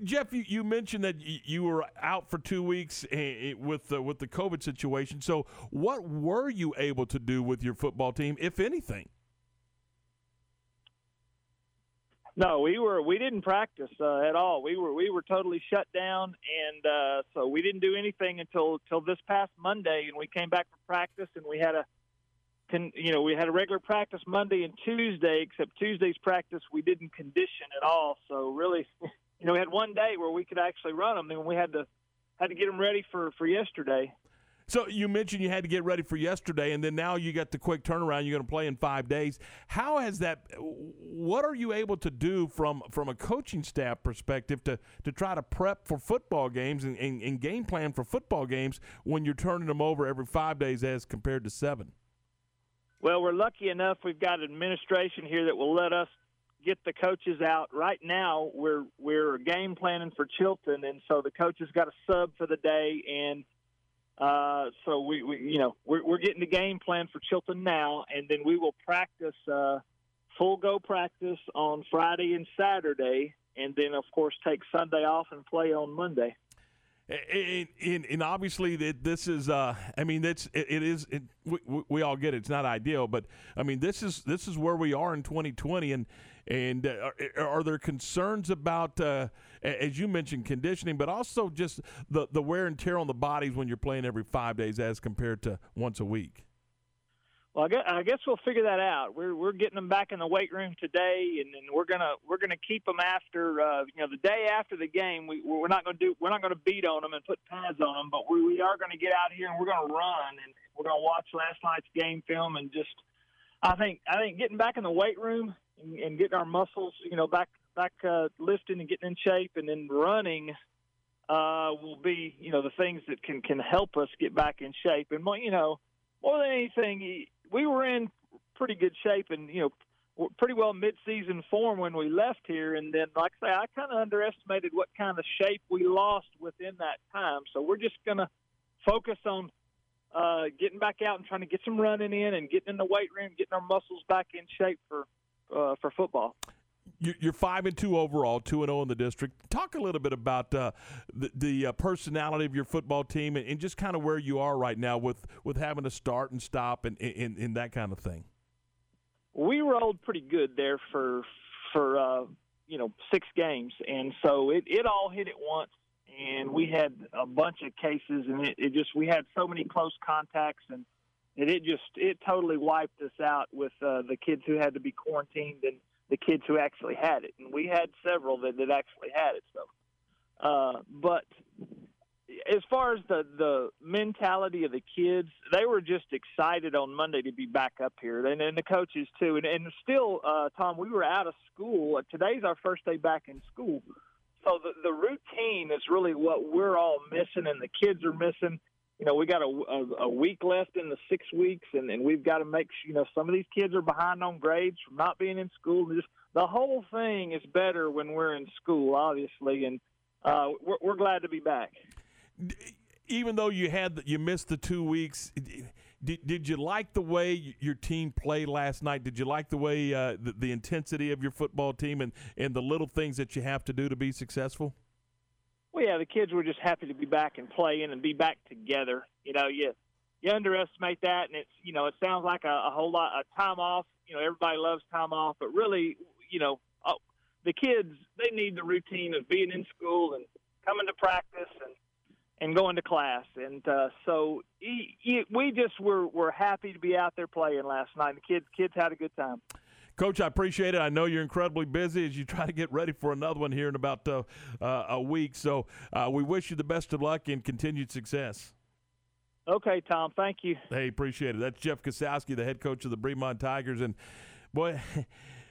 Jeff, you, you mentioned that you were out for two weeks eh, eh, with the, with the COVID situation. So, what were you able to do with your football team, if anything? No, we were we didn't practice uh, at all. We were we were totally shut down, and uh, so we didn't do anything until till this past Monday, and we came back for practice, and we had a, con, you know, we had a regular practice Monday and Tuesday, except Tuesday's practice we didn't condition at all. So really, you know, we had one day where we could actually run them, and we had to had to get them ready for for yesterday. So, you mentioned you had to get ready for yesterday, and then now you got the quick turnaround. You're going to play in five days. How has that? What are you able to do from from a coaching staff perspective to to try to prep for football games and, and, and game plan for football games when you're turning them over every five days as compared to seven? Well, we're lucky enough we've got administration here that will let us get the coaches out. Right now, we're we're game planning for Chilton, and so the coaches got a sub for the day, and uh, so we, we you know we're, we're getting the game plan for Chilton now, and then we will practice uh, full go practice on Friday and Saturday, and then of course take Sunday off and play on Monday. And, and, and obviously this is uh, I mean it's it, it is it, we, we all get it. it's not ideal but I mean this is this is where we are in 2020 and and uh, are, are there concerns about uh, as you mentioned conditioning but also just the the wear and tear on the bodies when you're playing every 5 days as compared to once a week Well, I guess, I guess we'll figure that out. We're we're getting them back in the weight room today, and, and we're gonna we're gonna keep them after uh, you know the day after the game. We we're not gonna do we're not gonna beat on them and put pads on them, but we, we are gonna get out here and we're gonna run and we're gonna watch last night's game film and just I think I think getting back in the weight room and, and getting our muscles you know back back uh, lifting and getting in shape and then running uh, will be you know the things that can can help us get back in shape. And more you know more than anything we were in pretty good shape and you know pretty well mid-season form when we left here. And then like I say I kind of underestimated what kind of shape we lost within that time. So we're just to focus on uh, getting back out and trying to get some running in and getting in the weight room getting our muscles back in shape for uh, for football you're five and two overall, two and zero in the district. Talk a little bit about uh, the, the uh, personality of your football team and, and just kind of where you are right now with, with having to start and stop and, and, and that kind of thing. We rolled pretty good there for for uh, you know six games, and so it, it all hit at once. And we had a bunch of cases, and it, it just we had so many close contacts, and it, it just it totally wiped us out with uh, the kids who had to be quarantined and the kids who actually had it, and we had several that, that actually had it. So, uh, but as far as the the mentality of the kids, they were just excited on Monday to be back up here, and, and the coaches too. And, and still, uh, Tom, we were out of school. Today's our first day back in school, so the the routine is really what we're all missing, and the kids are missing you know, we got a, a, a week left in the six weeks, and, and we've got to make sure, you know, some of these kids are behind on grades from not being in school. Just the whole thing is better when we're in school, obviously, and uh, we're, we're glad to be back. Even though you had you missed the two weeks, did, did you like the way your team played last night? Did you like the way uh, the, the intensity of your football team and, and the little things that you have to do to be successful? Well, yeah, the kids were just happy to be back and playing and be back together. You know, you you underestimate that, and it's you know, it sounds like a, a whole lot of time off. You know, everybody loves time off, but really, you know, oh, the kids they need the routine of being in school and coming to practice and and going to class. And uh, so he, he, we just were were happy to be out there playing last night. The kids kids had a good time. Coach, I appreciate it. I know you're incredibly busy as you try to get ready for another one here in about uh, uh, a week. So uh, we wish you the best of luck and continued success. Okay, Tom. Thank you. Hey, appreciate it. That's Jeff Kosowski, the head coach of the Bremond Tigers, and boy.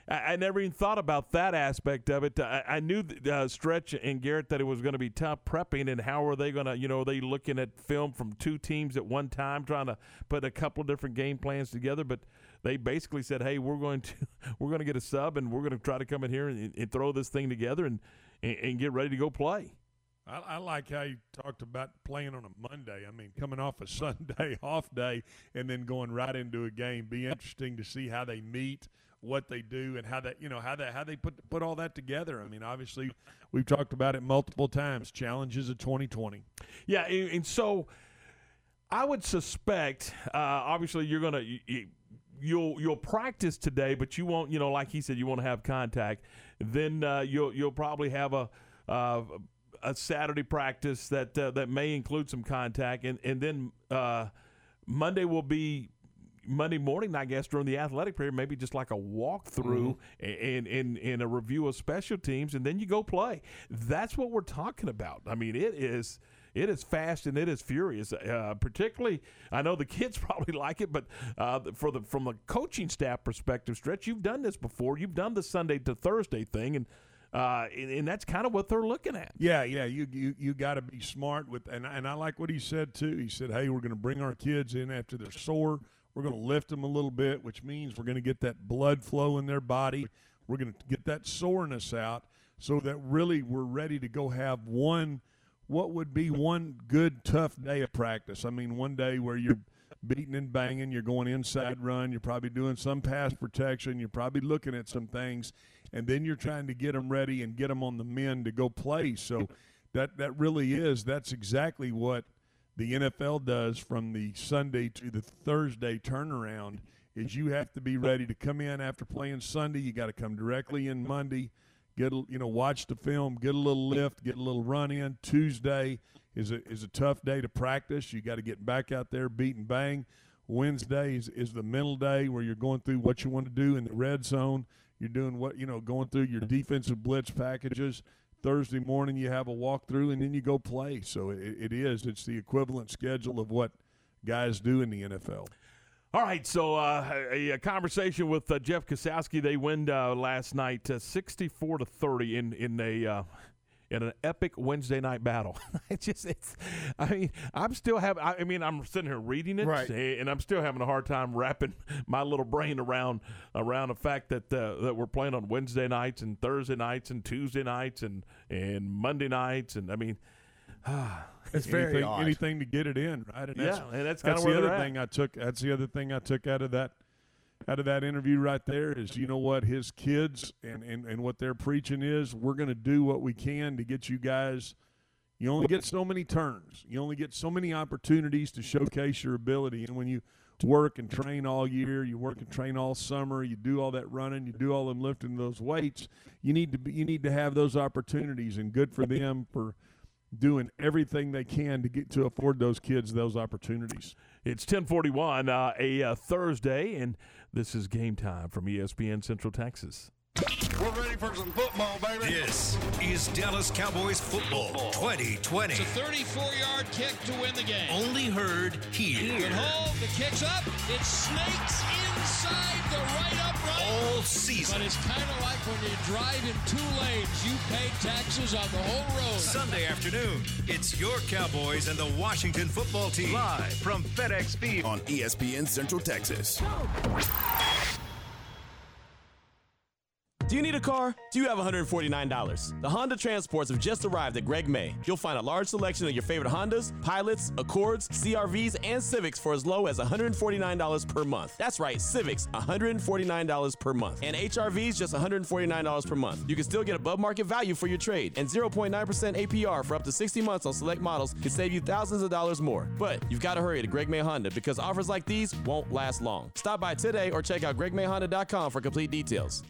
I, never even thought about that aspect of it. I, I knew uh, Stretch and Garrett that it was going to be tough prepping, and how are they going to, you know, are they looking at film from two teams at one time, trying to put a couple of different game plans together? But they basically said, "Hey, we're going to we're going to get a sub, and we're going to try to come in here and, and throw this thing together and, and, and get ready to go play." I, I, like how you talked about playing on a Monday. I mean, coming off a Sunday off day and then going right into a game. Be interesting to see how they meet, what they do, and how that you know how that how they put put all that together. I mean, obviously, we've talked about it multiple times. Challenges of 2020. Yeah, and, and so I would suspect. Uh, obviously, you're gonna. You, you'll you'll practice today, but you won't. You know, like he said, you won't have contact. Then uh, you'll you'll probably have a. Uh, a Saturday practice that uh, that may include some contact, and and then uh, Monday will be Monday morning, I guess, during the athletic period, maybe just like a walkthrough mm-hmm. and, and, and a review of special teams, and then you go play. That's what we're talking about. I mean, it is it is fast and it is furious. Uh, particularly, I know the kids probably like it, but uh, for the from a coaching staff perspective, stretch, you've done this before. You've done the Sunday to Thursday thing, and uh, and, and, that's kind of what they're looking at. Yeah, yeah, you you, you got to be smart with, and and I like what he said too. He said, "Hey, we're going to bring our kids in after they're sore. We're going to lift them a little bit, which means we're going to get that blood flow in their body. We're going to get that soreness out, so that really we're ready to go have one." What would be one good tough day of practice? I mean, one day where you're beating and banging, you're going inside run, you're probably doing some pass protection, you're probably looking at some things, and then you're trying to get them ready and get them on the men to go play. So that that really is that's exactly what the NFL does from the Sunday to the Thursday turnaround. Is you have to be ready to come in after playing Sunday. You got to come directly in Monday get a, you know watch the film, get a little lift, get a little run in. Tuesday is a is a tough day to practice. You got to get back out there, beat and bang. Wednesday is, is the mental day where you're going through what you want to do in the red zone. You're doing what you know, going through your defensive blitz packages. Thursday morning you have a walkthrough and then you go play. So it, it is. It's the equivalent schedule of what guys do in the NFL. All right, so uh, a, a, conversation with uh, Jeff Kosowski. They win uh, last night, uh, sixty-four to thirty, in in a uh, in an epic Wednesday night battle. it's just, it's. I mean, I'm still having. I mean, I'm sitting here reading it, right. and I'm still having a hard time wrapping my little brain around around the fact that uh, that we're playing on Wednesday nights and Thursday nights and Tuesday nights and and Monday nights, and I mean. It's very anything, odd. anything to get it in, right? And that's, yeah, and that's, that's the other at. thing I took. That's the other thing I took out of that out of that interview right there is you know what his kids and and, and what they're preaching is we're going to do what we can to get you guys you only get so many turns you only get so many opportunities to showcase your ability and when you work and train all year you work and train all summer you do all that running you do all them lifting those weights you need to be, you need to have those opportunities and good for them for doing everything they can to get to afford those kids those opportunities. It's 1041, uh, a uh, Thursday, and this is game time from ESPN Central Texas. We're ready for some football, baby. This is Dallas Cowboys football, football. 2020. It's a 34-yard kick to win the game. Only heard here. Good hold. The kick's up. It snakes inside the right upright. All season. But it's kind of like when you drive in two lanes, you pay taxes on the whole road. Sunday afternoon, it's your Cowboys and the Washington football team. Live from FedEx Field on ESPN Central Texas. Do you need a car? Do you have $149? The Honda Transports have just arrived at Greg May. You'll find a large selection of your favorite Hondas, Pilots, Accords, CRVs, and Civics for as low as $149 per month. That's right, Civics, $149 per month. And HRVs, just $149 per month. You can still get above market value for your trade, and 0.9% APR for up to 60 months on select models can save you thousands of dollars more. But you've got to hurry to Greg May Honda because offers like these won't last long. Stop by today or check out gregmayhonda.com for complete details.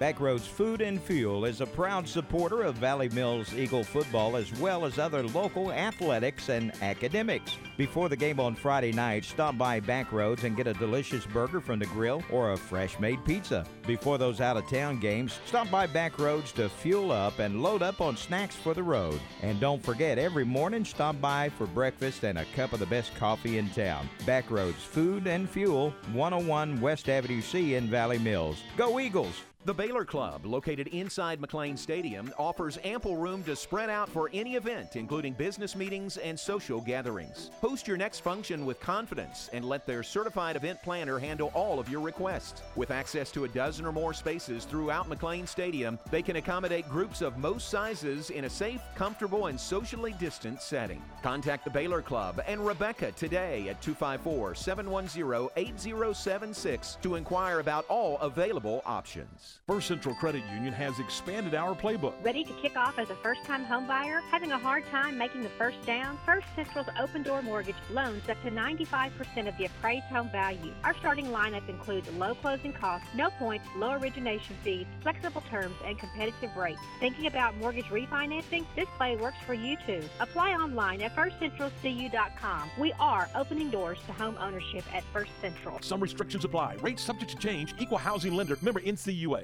Backroads Food and Fuel is a proud supporter of Valley Mills Eagle football as well as other local athletics and academics. Before the game on Friday night, stop by Backroads and get a delicious burger from the grill or a fresh made pizza. Before those out of town games, stop by Backroads to fuel up and load up on snacks for the road. And don't forget, every morning, stop by for breakfast and a cup of the best coffee in town. Backroads Food and Fuel, 101 West Avenue C in Valley Mills. Go Eagles! The Baylor Club, located inside McLane Stadium, offers ample room to spread out for any event, including business meetings and social gatherings. Host your next function with confidence and let their certified event planner handle all of your requests. With access to a dozen or more spaces throughout McLane Stadium, they can accommodate groups of most sizes in a safe, comfortable, and socially distant setting. Contact the Baylor Club and Rebecca today at 254 710 8076 to inquire about all available options. First Central Credit Union has expanded our playbook. Ready to kick off as a first time homebuyer? Having a hard time making the first down? First Central's open door mortgage loans up to 95% of the appraised home value. Our starting lineup includes low closing costs, no points, low origination fees, flexible terms, and competitive rates. Thinking about mortgage refinancing? This play works for you too. Apply online at firstcentralcu.com. We are opening doors to home ownership at First Central. Some restrictions apply. Rates subject to change. Equal housing lender. Member NCUA.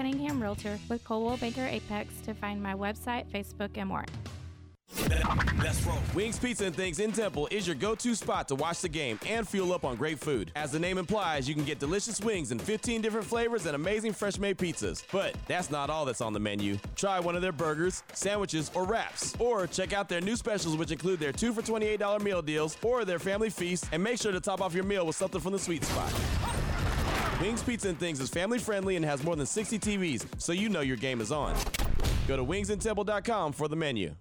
Cunningham Realtor with Coldwell Banker Apex to find my website, Facebook, and more. Let's. Wings Pizza and Things in Temple is your go-to spot to watch the game and fuel up on great food. As the name implies, you can get delicious wings in 15 different flavors and amazing fresh-made pizzas. But that's not all that's on the menu. Try one of their burgers, sandwiches, or wraps. Or check out their new specials which include their 2 for $28 meal deals or their family feast and make sure to top off your meal with something from the sweet spot. Wings Pizza and Things is family friendly and has more than 60 TVs, so you know your game is on. Go to wingsandtemple.com for the menu.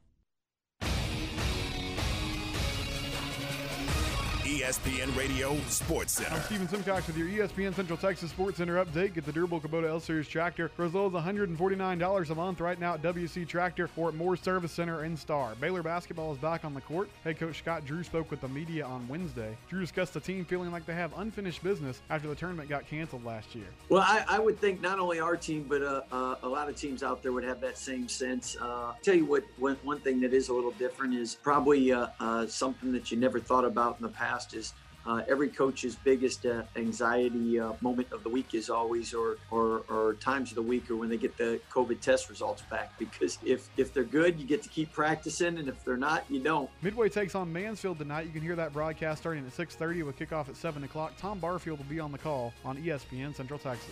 ESPN Radio Sports Center. I'm Steven Simcox with your ESPN Central Texas Sports Center update. Get the durable Kubota L Series tractor for as low as $149 a month right now at WC Tractor or at Moore Service Center in Star. Baylor basketball is back on the court. Head coach Scott Drew spoke with the media on Wednesday. Drew discussed the team feeling like they have unfinished business after the tournament got canceled last year. Well, I, I would think not only our team, but uh, uh, a lot of teams out there would have that same sense. Uh, tell you what, one, one thing that is a little different is probably uh, uh, something that you never thought about in the past is uh, every coach's biggest uh, anxiety uh, moment of the week is always, or, or or times of the week, or when they get the COVID test results back. Because if if they're good, you get to keep practicing, and if they're not, you don't. Midway takes on Mansfield tonight. You can hear that broadcast starting at 6:30 with kickoff at 7 o'clock. Tom Barfield will be on the call on ESPN Central Texas.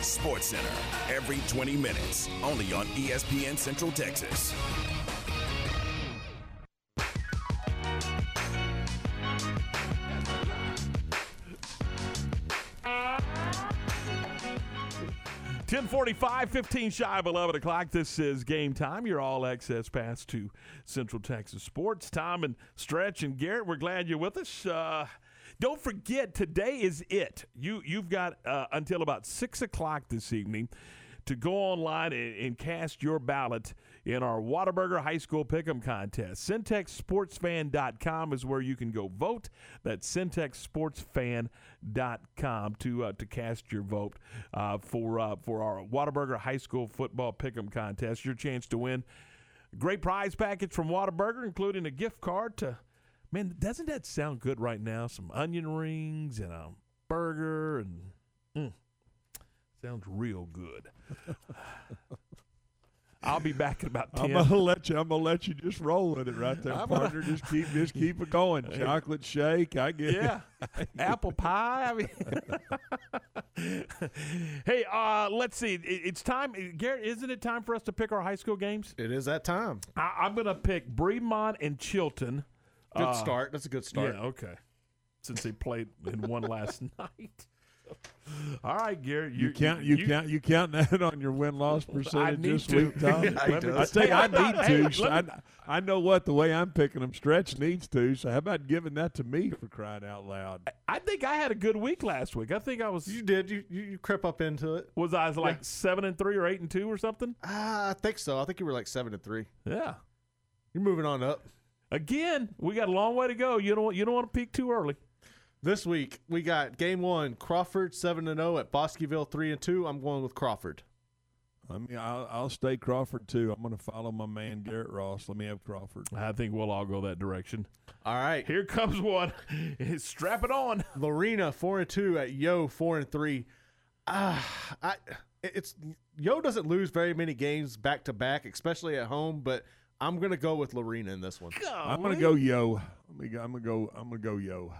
Sports Center every 20 minutes, only on ESPN Central Texas. Ten forty-five, 15 shy of 11 o'clock. This is game time. Your all access pass to Central Texas Sports. Tom and Stretch and Garrett, we're glad you're with us. Uh, don't forget, today is it. You, you've got uh, until about 6 o'clock this evening to go online and, and cast your ballot in our Whataburger High School Pick'em contest. CentexSportsFan.com is where you can go vote. That's CentexSportsFan.com to uh, to cast your vote uh, for uh, for our Whataburger High School Football Pick'em contest. Your chance to win great prize package from Whataburger, including a gift card to. Man, doesn't that sound good right now? Some onion rings and a burger and mm, sounds real good. I'll be back in about I'm 10. gonna let you. I'm gonna let you just roll with it right there, I'm gonna- partner. Just keep, just keep it going. Chocolate shake. I get. Yeah. Apple pie. I mean, hey, uh, let's see. It- it's time, Garrett. Isn't it time for us to pick our high school games? It is that time. I, I'm going to pick Bremond and Chilton. Good Uh, start. That's a good start. Yeah. Okay. Since they played in one last night. All right, Garrett. You, count. You, count. You count that on your win loss percentage need this to. week, Tom. Yeah, he me- I does. tell you, Hey, I need to. so I, I know what the way I'm picking them. Stretch needs to. So how about giving that to me for crying out loud? I think I had a good week last week. I think I was. You did. You you, you crept up into it. Was I like seven and three or eight and two or something? Ah, I think so. I think you were like seven and three. Yeah. You're moving on up. Again, we got a long way to go. You don't. You don't want to peak too early. This week we got game one: Crawford seven and zero at Bosqueville three and two. I'm going with Crawford. I mean, I'll, I'll stay Crawford too. I'm going to follow my man Garrett Ross. Let me have Crawford. I think we'll all go that direction. All right. Here comes one. Strap it on. Lorena four and two at Yo four and three. Ah, I it's Yo doesn't lose very many games back to back, especially at home. But I'm gonna go with Lorena in this one. I'm going to go yo. Let me go, I'm going to go. I'm going to go yo.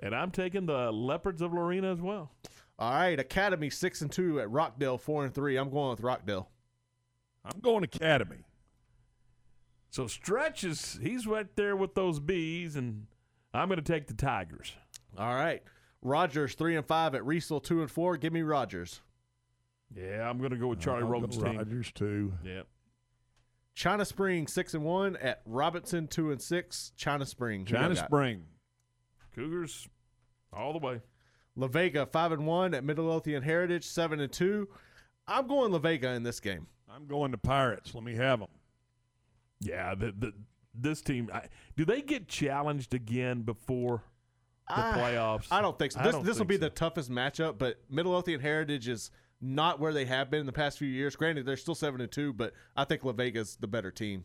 And I'm taking the Leopards of Lorena as well. All right, Academy six and two at Rockdale four and three. I'm going with Rockdale. I'm going Academy. So Stretch is he's right there with those bees, and I'm going to take the Tigers. All right, Rogers three and five at Riesel two and four. Give me Rogers. Yeah, I'm going to go with uh, Charlie I'll Roden's team. Rogers too. Yeah. China Spring six and one at Robinson two and six. China Spring. China y'all got? Spring. Cougars all the way. La Vega five and one at Midlothian Heritage seven and two. I'm going La Vega in this game. I'm going to Pirates. Let me have them. Yeah, the, the this team. I, do they get challenged again before the Ah, playoffs? I don't think so. I This don't this will be so. the toughest matchup, but Midlothian Heritage is not where they have been in the past few years. Granted, they're still seven and two, but I think La Vega's the better team.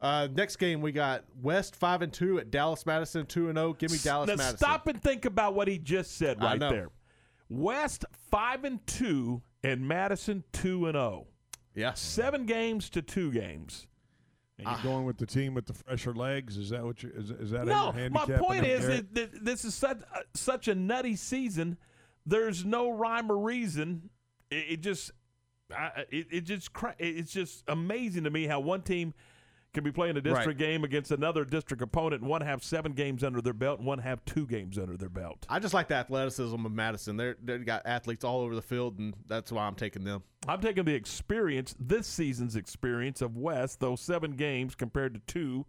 Uh, next game we got West five and two at Dallas Madison two and zero. Give me Dallas now Madison. stop and think about what he just said I right know. there. West five and two and Madison two and zero. Yeah, seven games to two games. And you're going with the team with the fresher legs? Is that what you? Is, is that No, my point is that, that this is such uh, such a nutty season. There's no rhyme or reason. It, it just, I, it, it just, cra- it's just amazing to me how one team can be playing a district game against another district opponent, and one have seven games under their belt, and one have two games under their belt. I just like the athleticism of Madison. They're they got athletes all over the field, and that's why I'm taking them. I'm taking the experience, this season's experience of West, those seven games compared to two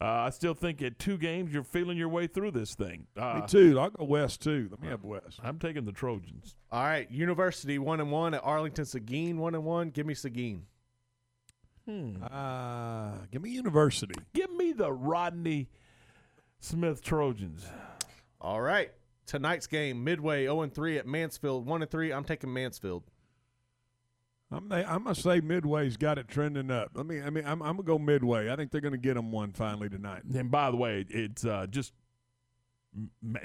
uh, I still think at two games you're feeling your way through this thing. Uh, Me too. I'll go West too. Let me have West. I'm taking the Trojans. All right, University one and one at Arlington. Seguin one and one. Give me Seguin. Hmm. Uh, give me University. Give me the Rodney Smith Trojans. All right, tonight's game Midway zero and three at Mansfield one and three. I'm taking Mansfield. I'm I'm gonna say Midway's got it trending up. Let me I mean I'm I'm gonna go Midway. I think they're gonna get them one finally tonight. And by the way, it's uh, just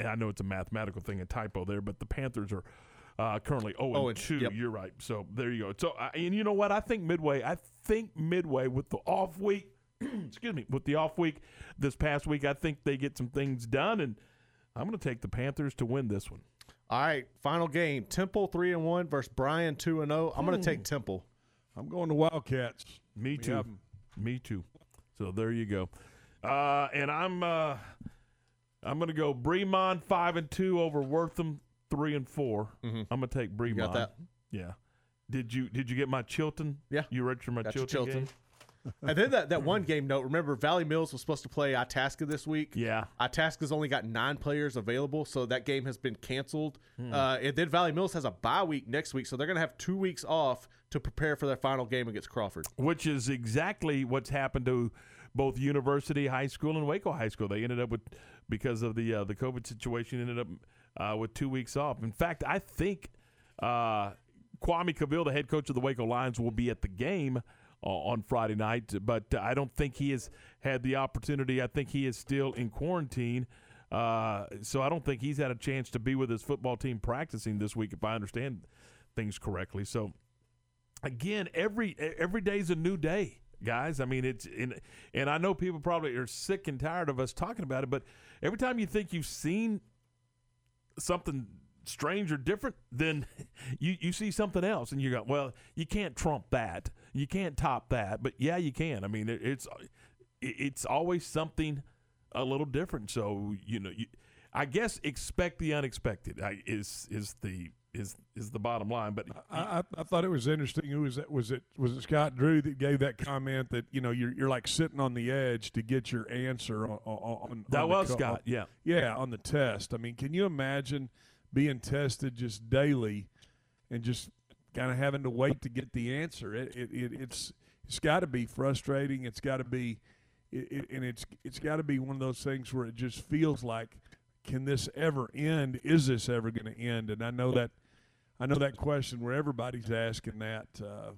I know it's a mathematical thing, a typo there, but the Panthers are uh, currently 0 Oh, and and- 2. yep. You're right. So there you go. So uh, and you know what? I think Midway. I think Midway with the off week. excuse me, with the off week this past week, I think they get some things done, and I'm going to take the Panthers to win this one. All right, final game Temple three and one versus Bryan two and zero. I'm going to take Temple. I'm going to Wildcats. Me too. have 'em. Me too. So there you go. Uh, and I'm uh, I'm gonna go Bremond five and two over Wortham three and 4 i I'm gonna take Bremond. got that? Yeah. Did you did you get my Chilton? Yeah. You read for my Got Chilton, Chilton. game? and then that, that one game note. Remember, Valley Mills was supposed to play Itasca this week. Yeah. Itasca's only got nine players available, so that game has been canceled. Hmm. Uh, and then Valley Mills has a bye week next week, so they're going to have two weeks off to prepare for their final game against Crawford. Which is exactly what's happened to both University High School and Waco High School. They ended up with because of the uh, the COVID situation, ended up uh, with two weeks off. In fact, I think uh, Kwame Cavill, the head coach of the Waco Lions, will be at the game uh, on Friday night, but I don't think he has had the opportunity. I think he is still in quarantine. Uh, so I don't think he's had a chance to be with his football team practicing this week, if I understand things correctly. So again, every every day's a new day, guys. I mean, it's and and I know people probably are sick and tired of us talking about it, but every time you think you've seen something strange or different, then you you see something else, and you go, well, you can't trump that, you can't top that, but yeah, you can. I mean, it, it's it's always something a little different. So you know, you, I guess expect the unexpected is is the is is the bottom line. But I, I, I thought it was interesting. Who was that? Was it was it Scott Drew that gave that comment that you know you're you're like sitting on the edge to get your answer on on, on That on was co- Scott, yeah. yeah on the test. I mean, can you imagine being tested just daily and just kind of having to wait to get the answer? It, it, it it's it's got to be frustrating. It's got to be, it, it, and it's it's got to be one of those things where it just feels like, can this ever end? Is this ever going to end? And I know that, I know that question where everybody's asking that. Uh,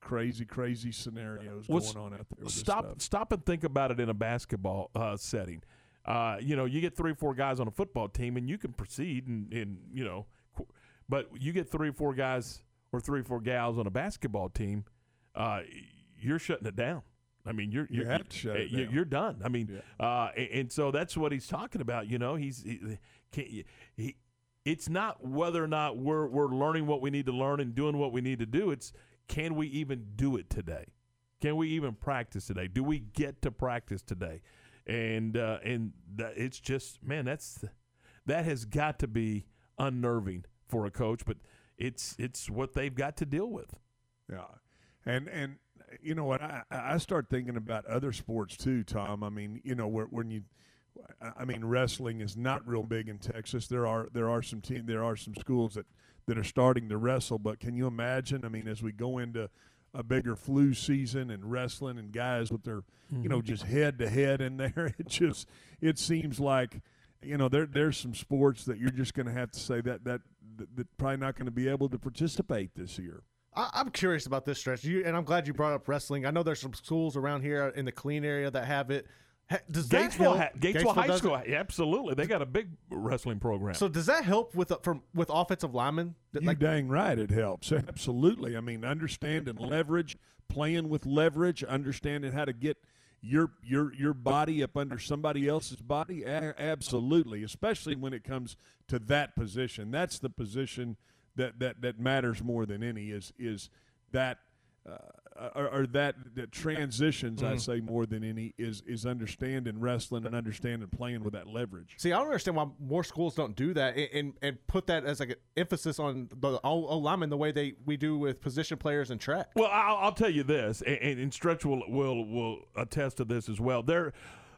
crazy, crazy scenarios Well, going on out there. Stop stop and think about it in a basketball uh, setting. Uh, you know, you get three or four guys on a football team, and you can proceed, and, and you know, qu- but you get three or four guys or three or four gals on a basketball team, uh, you're shutting it down. I mean, you're You you're, have to shut it you- down. You're done. I mean, uh, and, and so that's what he's talking about. You know, he's he, he it's not whether or not we're we're learning what we need to learn and doing what we need to do. It's can we even do it today? Can we even practice today? Do we get to practice today? And uh, and that, it's just man, that's that has got to be unnerving for a coach, but it's it's what they've got to deal with. Yeah, and and you know what? I I start thinking about other sports too, Tom. I mean, you know, where, when you, I mean, wrestling is not real big in Texas. There are there are some team there are some schools that that are starting to wrestle, but can you imagine? I mean, as we go into a bigger flu season and wrestling and guys with their you know Mhm. just head to head in there, it just it seems like you know there there's some sports that you're just going to have to say that that that, that probably not going to be able to participate this year. I, I'm curious about this stretch, you, and I'm glad you brought up wrestling. I know there's some schools around here in the Killeen area that have it. Ha- Does that Gatesville, help? ha- Gatesville, High School, it? yeah, absolutely. They got a big wrestling program. So does that help with uh, from with offensive linemen? That, You dang right, it helps. Absolutely. I mean, understanding leverage, playing with leverage, understanding how to get your your your body up under somebody else's body. A- absolutely, especially when it comes to that position. That's the position that that that matters more than any. Is is that. Uh, or, or that that transitions, I Mhm. say more than any is is understanding wrestling and understanding playing with that leverage. See, I don't understand why more schools don't do that and and, and put that as like an emphasis on the O lineman the way they we do with position players and track. Well, I'll, I'll tell you this, and, and, and Stretch will, will will attest to this as well. There,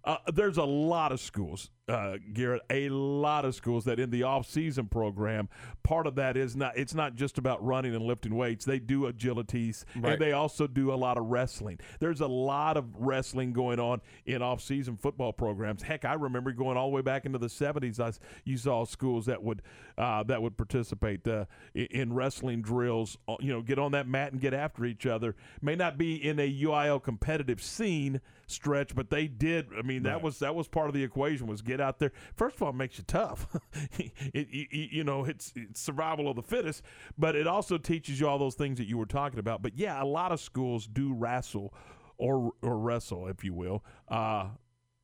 uh, there's a lot of schools, uh, Garrett, a lot of schools that in the off-season program, part of that is not. It's not just about running and lifting weights. They do agilities, Right. and they also do a lot of wrestling. There's a lot of wrestling going on in off-season football programs. Heck, I remember going all the way back into the '70s. I, you saw schools that would uh, that would participate uh, in wrestling drills. uh, You know, get on that mat and get after each other. May not be in a UIL competitive scene stretch, but they did. I mean, that was that was part of the equation. Was get out there. First of all, it makes you tough. it, it- you know, it's, it's survival of the fittest, but it also teaches you all those things that you were talking about. But yeah, a lot of schools do wrestle or or wrestle, if you will, uh,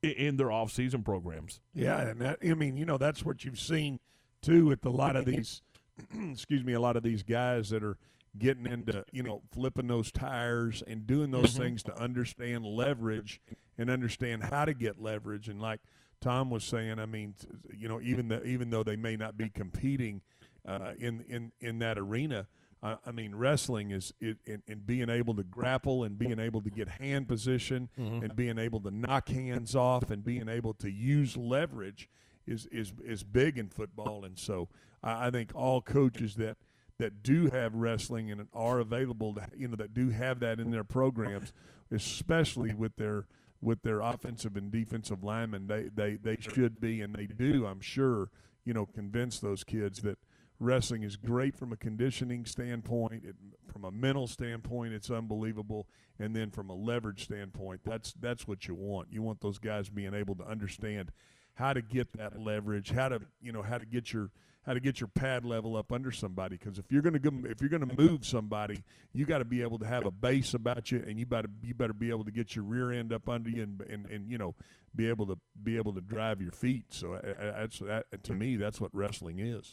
in their off-season programs. Yeah, and that, I mean, you know, that's what you've seen too with a lot of these, excuse me, a lot of these guys that are getting into, you know, flipping those tires and doing those Mm-hmm. Mhm. things to understand leverage and understand how to get leverage. And like Tom was saying, I mean, you know, even the, even though they may not be competing uh, in in in that arena. I I mean, wrestling is it, and, and being able to grapple and being able to get hand position Mhm. and being able to knock hands off and being able to use leverage is is is big in football. And so I, I think all coaches that that do have wrestling and are available to you know that do have that in their programs, especially with their with their offensive and defensive linemen, they they they should be and they do. I'm sure you know convince those kids that wrestling is great from a conditioning standpoint. It, from a mental standpoint, it's unbelievable, and then from a leverage standpoint, that's that's what you want. You want those guys being able to understand how to get that leverage, how to you know how to get your how to get your pad level up under somebody. Because if you're going to if you're going to move somebody, you got to be able to have a base about you, and you better you better be able to get your rear end up under you, and and, and you know be able to be able to drive your feet. So that's that to me that's what wrestling is.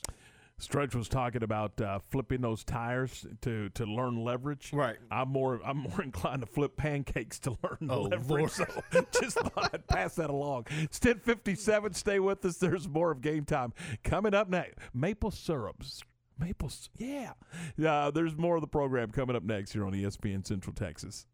Stretch was talking about uh, flipping those tires to, to learn leverage. Right. I'm more I'm more inclined to flip pancakes to learn Oh, leverage. Lord. So just thought I'd pass that along. It's 10:57. Stay with us. There's more of game time coming up next. Maple syrups. Maple, yeah. Uh, there's more of the program coming up next here on ESPN Central Texas.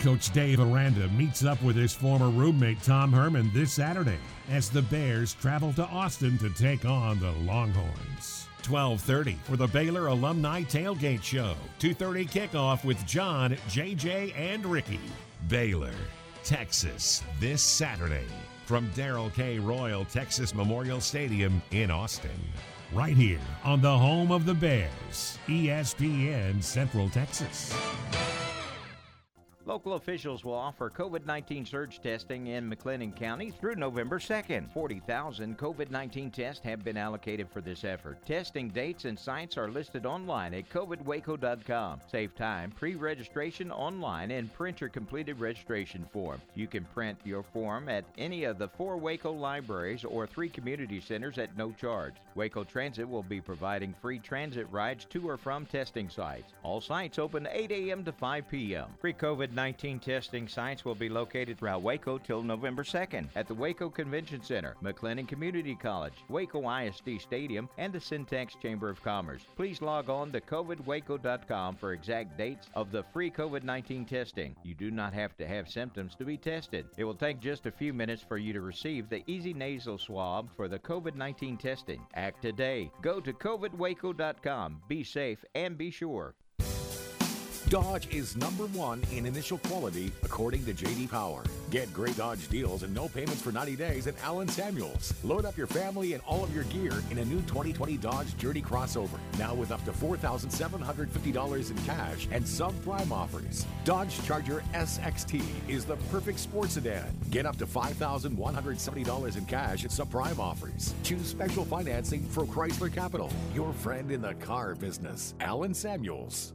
Coach Dave Aranda meets up with his former roommate Tom Herman this Saturday as the Bears travel to Austin to take on the Longhorns. 12:30 for the Baylor Alumni Tailgate Show. 2:30 kickoff with John, JJ, and Ricky. Baylor, Texas, this Saturday from Darrell K. Royal Texas Memorial Stadium in Austin. Right here on the home of the Bears, ESPN Central Texas. Local officials will offer COVID 19 surge testing in McLennan County through November 2nd. 40,000 COVID 19 tests have been allocated for this effort. Testing dates and sites are listed online at covidwaco.com. Save time, pre registration online, and print your completed registration form. You can print your form at any of the four Waco libraries or three community centers at no charge. Waco Transit will be providing free transit rides to or from testing sites. All sites open 8 a.m. to 5 p.m. Free COVID 19 testing sites will be located throughout Waco till November 2nd at the Waco Convention Center, McLennan Community College, Waco ISD Stadium, and the Syntax Chamber of Commerce. Please log on to covidwaco.com for exact dates of the free COVID 19 testing. You do not have to have symptoms to be tested. It will take just a few minutes for you to receive the Easy Nasal Swab for the COVID 19 testing. Act today. Go to covidwaco.com. Be safe and be sure. Dodge is number one in initial quality according to JD Power. Get great Dodge deals and no payments for 90 days at Allen Samuels. Load up your family and all of your gear in a new 2020 Dodge Journey crossover. Now with up to $4,750 in cash and subprime offers. Dodge Charger SXT is the perfect sports sedan. Get up to $5,170 in cash at subprime offers. Choose special financing for Chrysler Capital. Your friend in the car business. Allen Samuels.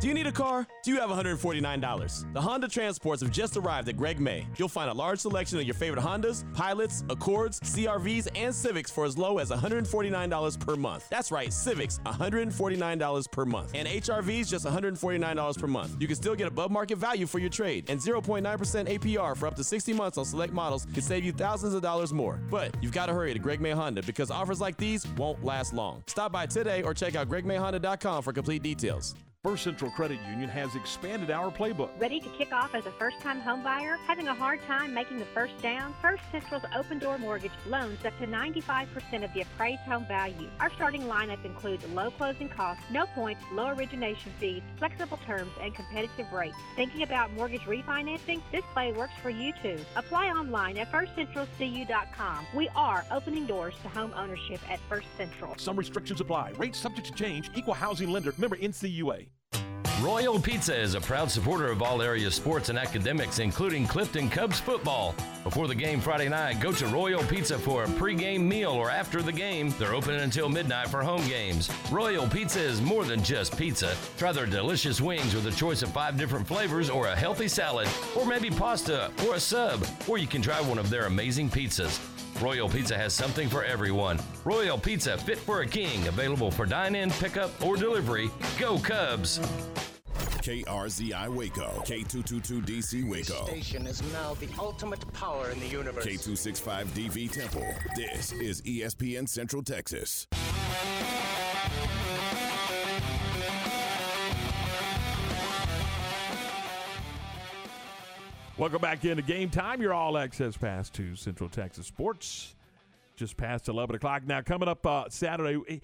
Do you need a car? Do you have $149? The Honda Transports have just arrived at Greg May. You'll find a large selection of your favorite Hondas, Pilots, Accords, CRVs, and Civics for as low as $149 per month. That's right, Civics, $149 per month. And HRVs, just $149 per month. You can still get above market value for your trade, and 0.9% APR for up to 60 months on select models can save you thousands of dollars more. But you've got to hurry to Greg May Honda because offers like these won't last long. Stop by today or check out gregmayhonda.com for complete details. First Central Credit Union has expanded our playbook. Ready to kick off as a first time homebuyer? Having a hard time making the first down? First Central's open door mortgage loans up to 95% of the appraised home value. Our starting lineup includes low closing costs, no points, low origination fees, flexible terms, and competitive rates. Thinking about mortgage refinancing? This play works for you too. Apply online at firstcentralcu.com. We are opening doors to home ownership at First Central. Some restrictions apply. Rates subject to change. Equal housing lender. Member NCUA. Royal Pizza is a proud supporter of all area sports and academics, including Clifton Cubs football. Before the game Friday night, go to Royal Pizza for a pregame meal or after the game. They're open until midnight for home games. Royal Pizza is more than just pizza. Try their delicious wings with a choice of five different flavors or a healthy salad, or maybe pasta or a sub, or you can try one of their amazing pizzas. Royal Pizza has something for everyone. Royal Pizza Fit for a King, available for dine in, pickup, or delivery. Go Cubs! KRZI Waco, K222DC Waco, Station is now the ultimate power in the universe. K265DV Temple. This is ESPN Central Texas. Welcome back into game time. Your all access pass to Central Texas Sports. Just past 11 o'clock. Now, coming up uh, Saturday,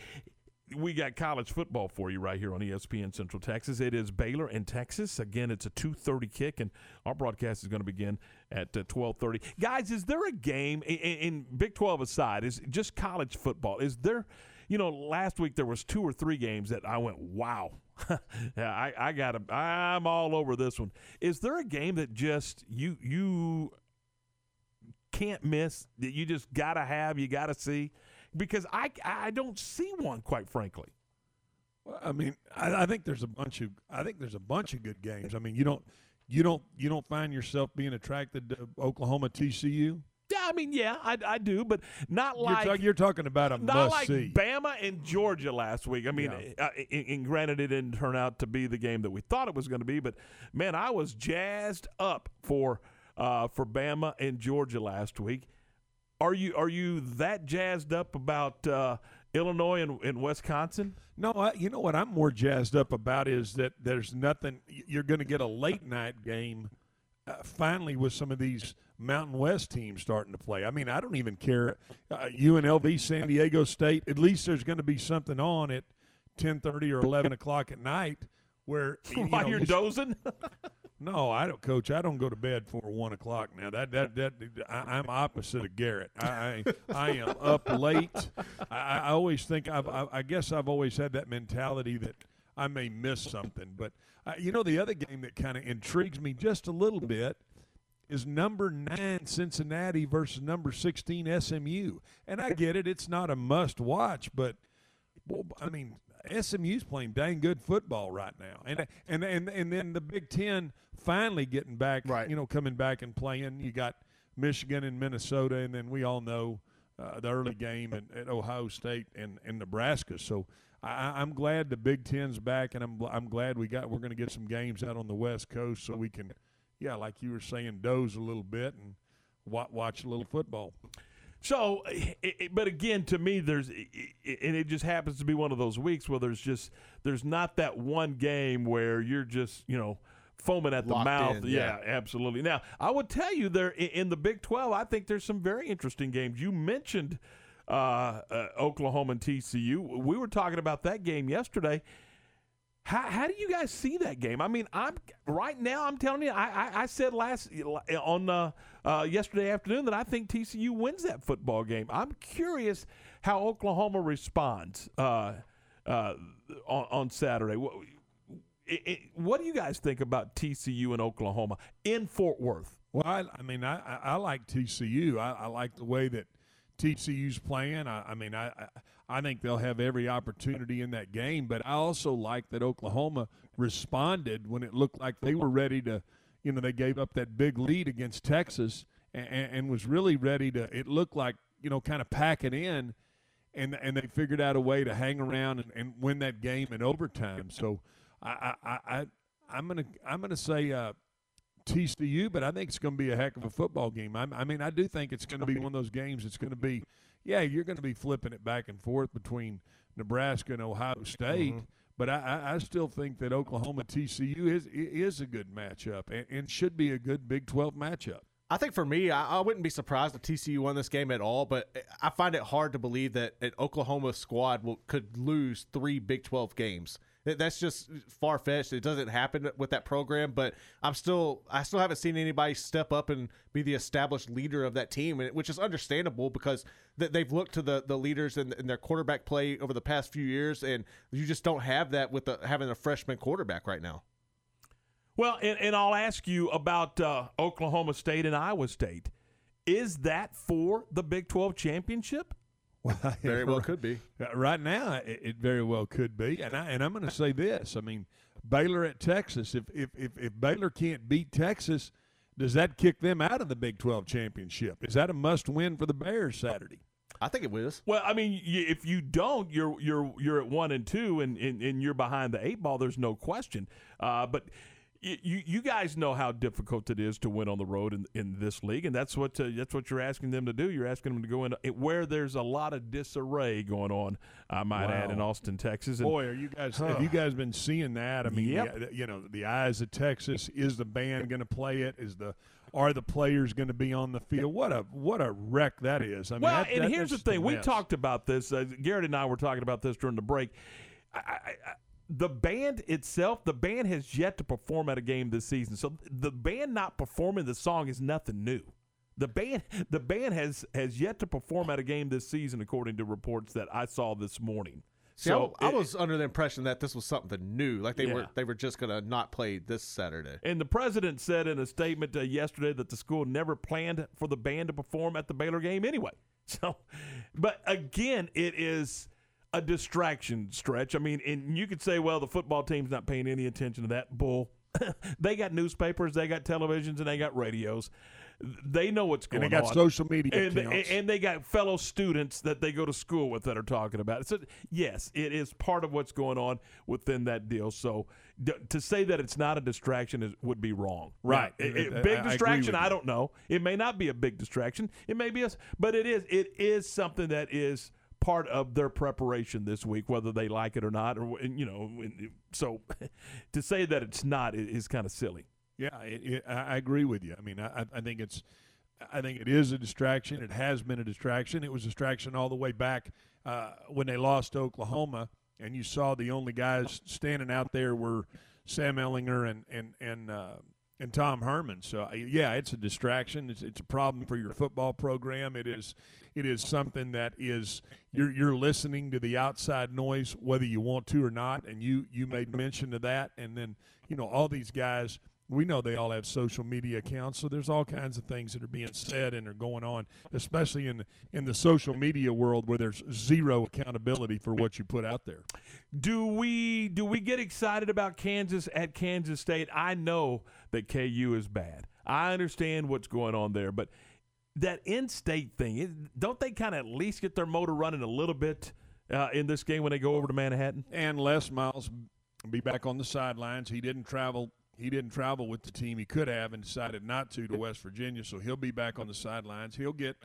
we got college football for you right here on ESPN Central Texas. It is Baylor and Texas. Again, it's a 2.30 kick, and our broadcast is going to begin at uh, 12.30. Guys, is there a game, in, in Big 12 aside, is just college football, is there, you know, last week there was two or three games that I went, wow. yeah, I, I got to, I'm all over this one. Is there a game that just, you, you can't miss, that you just got to have, you got to see? because I I don't see one quite frankly. Well, I mean, I, I, think there's a bunch of I think there's a bunch of good games. I mean, you don't you don't you don't find yourself being attracted to Oklahoma TCU. I mean, yeah, I, I do, but not you're like talk, you're talking about a not like see. Bama and Georgia last week. I mean, Yeah. uh, and, and granted, it didn't turn out to be the game that we thought it was going to be, but man, I was jazzed up for uh, for Bama and Georgia last week. Are you are you that jazzed up about uh, Illinois and, and Wisconsin? No, I, you know what I'm more jazzed up about is that there's nothing. You're going to get a late night game uh, finally with some of these Mountain West teams starting to play. I mean, I don't even care. Uh, UNLV, San Diego State. At least there's going to be something on at 10:30 or 11 o'clock at night where you While know, you're dozing. No, I don't, Coach. I don't go to bed before one o'clock now. That that that I, I'm opposite of Garrett. I I, I am up late. I, I always think I've, I, I guess I've always had that mentality that I may miss something. But uh, you know, the other game that kind of intrigues me just a little bit is number nine Cincinnati versus number sixteen SMU. And I get it; it's not a must watch, but well, I mean, SMU's playing dang good football right now, and and and and then the Big Ten finally getting back, right. you know, coming back and playing. You got Michigan and Minnesota, and then we all know uh, the early game at, at Ohio State and, and Nebraska. So I, I'm glad the Big Ten's back, and I'm I'm glad we got we're going to get some games out on the West Coast so we can, yeah, like you were saying, doze a little bit and wa- watch a little football. So, it, it- but again, to me, there's, i- i- and it just happens to be one of those weeks where there's just there's not that one game where you're just you know foaming at the Locked mouth. in, yeah, yeah. absolutely. Now, I would tell you there in the Big Twelve, I think there's some very interesting games. You mentioned uh, uh, Oklahoma and TCU. We were talking about that game yesterday. How, how do you guys see that game? I mean, I'm right now. I'm telling you, I, I, I said last on uh, uh, yesterday afternoon that I think TCU wins that football game. I'm curious how Oklahoma responds uh, uh on, on Saturday. What, it, it, what do you guys think about TCU and Oklahoma in Fort Worth? Well, I, I mean, I, I, like TCU. I, I, like the way that TCU's playing. I, I mean, I, I think they'll have every opportunity in that game. But I also like that Oklahoma responded when it looked like they were ready to, you know, they gave up that big lead against Texas and, and was really ready to. It looked like you know, kind of pack it in, and and they figured out a way to hang around and, and win that game in overtime. So I I, I I'm gonna I'm gonna say. Uh, TCU, but I think it's going to be a heck of a football game. I, I mean, I do think it's going to be one of those games. It's going to be, yeah, you're going to be flipping it back and forth between Nebraska and Ohio State. Mm-hmm. But I, I still think that Oklahoma TCU is is a good matchup and, and should be a good Big 12 matchup. I think for me, I, I, wouldn't be surprised if TCU won this game at all, but I find it hard to believe that an Oklahoma squad will, could lose three Big 12 games. That's just far fetched. It doesn't happen with that program, but I'm still I still haven't seen anybody step up and be the established leader of that team, which is understandable because they've looked to the the leaders in, in their quarterback play over the past few years, and you just don't have that with the, having a freshman quarterback right now. Well, and, and I'll ask you about uh, Oklahoma State and Iowa State. Is that for the Big 12 championship? Well, very well could be. Right now, it, it very well could be. And I and I'm going to say this. I mean, Baylor at Texas. If, if if if Baylor can't beat Texas, does that kick them out of the Big 12 championship? Is that a must win for the Bears Saturday? I think it was. Well, I mean, if you don't, you're you're you're at one and two, and and, and you're behind the eight ball. There's no question. Uh, but you you guys know how difficult it is to win on the road in, in this league, and that's what uh, that's what you're asking them to do. You're asking them to go in where there's a lot of disarray going on. I might wow. add in Austin, Texas. And, Boy, are you guys have you guys been seeing that? I mean, yep. the, you know, the eyes of Texas. Is the band going to play it? Is the are the players going to be on the field? What a what a wreck that is. I mean, well, that, and that, here's the thing: we talked about this. Uh, Garrett and I were talking about this during the break. I, I, the band itself, the band has yet to perform at a game this season. So the band not performing the song is nothing new. The band, the band has has yet to perform at a game this season, according to reports that I saw this morning. See, so I, I was under the impression that this was something new, like they yeah. were they were just going to not play this Saturday. And the president said in a statement uh, yesterday that the school never planned for the band to perform at the Baylor game anyway. So, but again, it is a distraction stretch. I mean, and you could say, well, the football team's not paying any attention to that. Bull. they got newspapers, they got televisions, and they got radios. They know what's going on. And they got on. social media and, accounts. And they got fellow students that they go to school with that are talking about it. So, yes, it is part of what's going on within that deal. So, d- to say that it's not a distraction is, would be wrong. Right. It, it, big I, distraction, I, I don't know. It may not be a big distraction. It may be a, but it is. It is something that is – part of their preparation this week, whether they like it or not. Or you know, so to say that it's not is kind of silly. Yeah, it, it, I agree with you. I mean, I, I think it's. I think it is a distraction. It has been a distraction. It was a distraction all the way back uh, when they lost to Oklahoma, and you saw the only guys standing out there were Sam Ehlinger and and and uh, and Tom Herman. So uh, yeah, it's a distraction. It's, it's a problem for your football program. It is it is something that is you're you're listening to the outside noise whether you want to or not, and you you made mention of that, and then you know all these guys we know they all have social media accounts, so there's all kinds of things that are being said and are going on, especially in in the social media world where there's zero accountability for what you put out there. Do we do we get excited about Kansas at Kansas State? I know that KU is bad. I understand what's going on there, but that in-state thing, don't they kind of at least get their motor running a little bit uh, in this game when they go over to Manhattan? And Les Miles be back on the sidelines. He didn't travel he didn't travel with the team. He could have and decided not to to West Virginia, so he'll be back on the sidelines. He'll get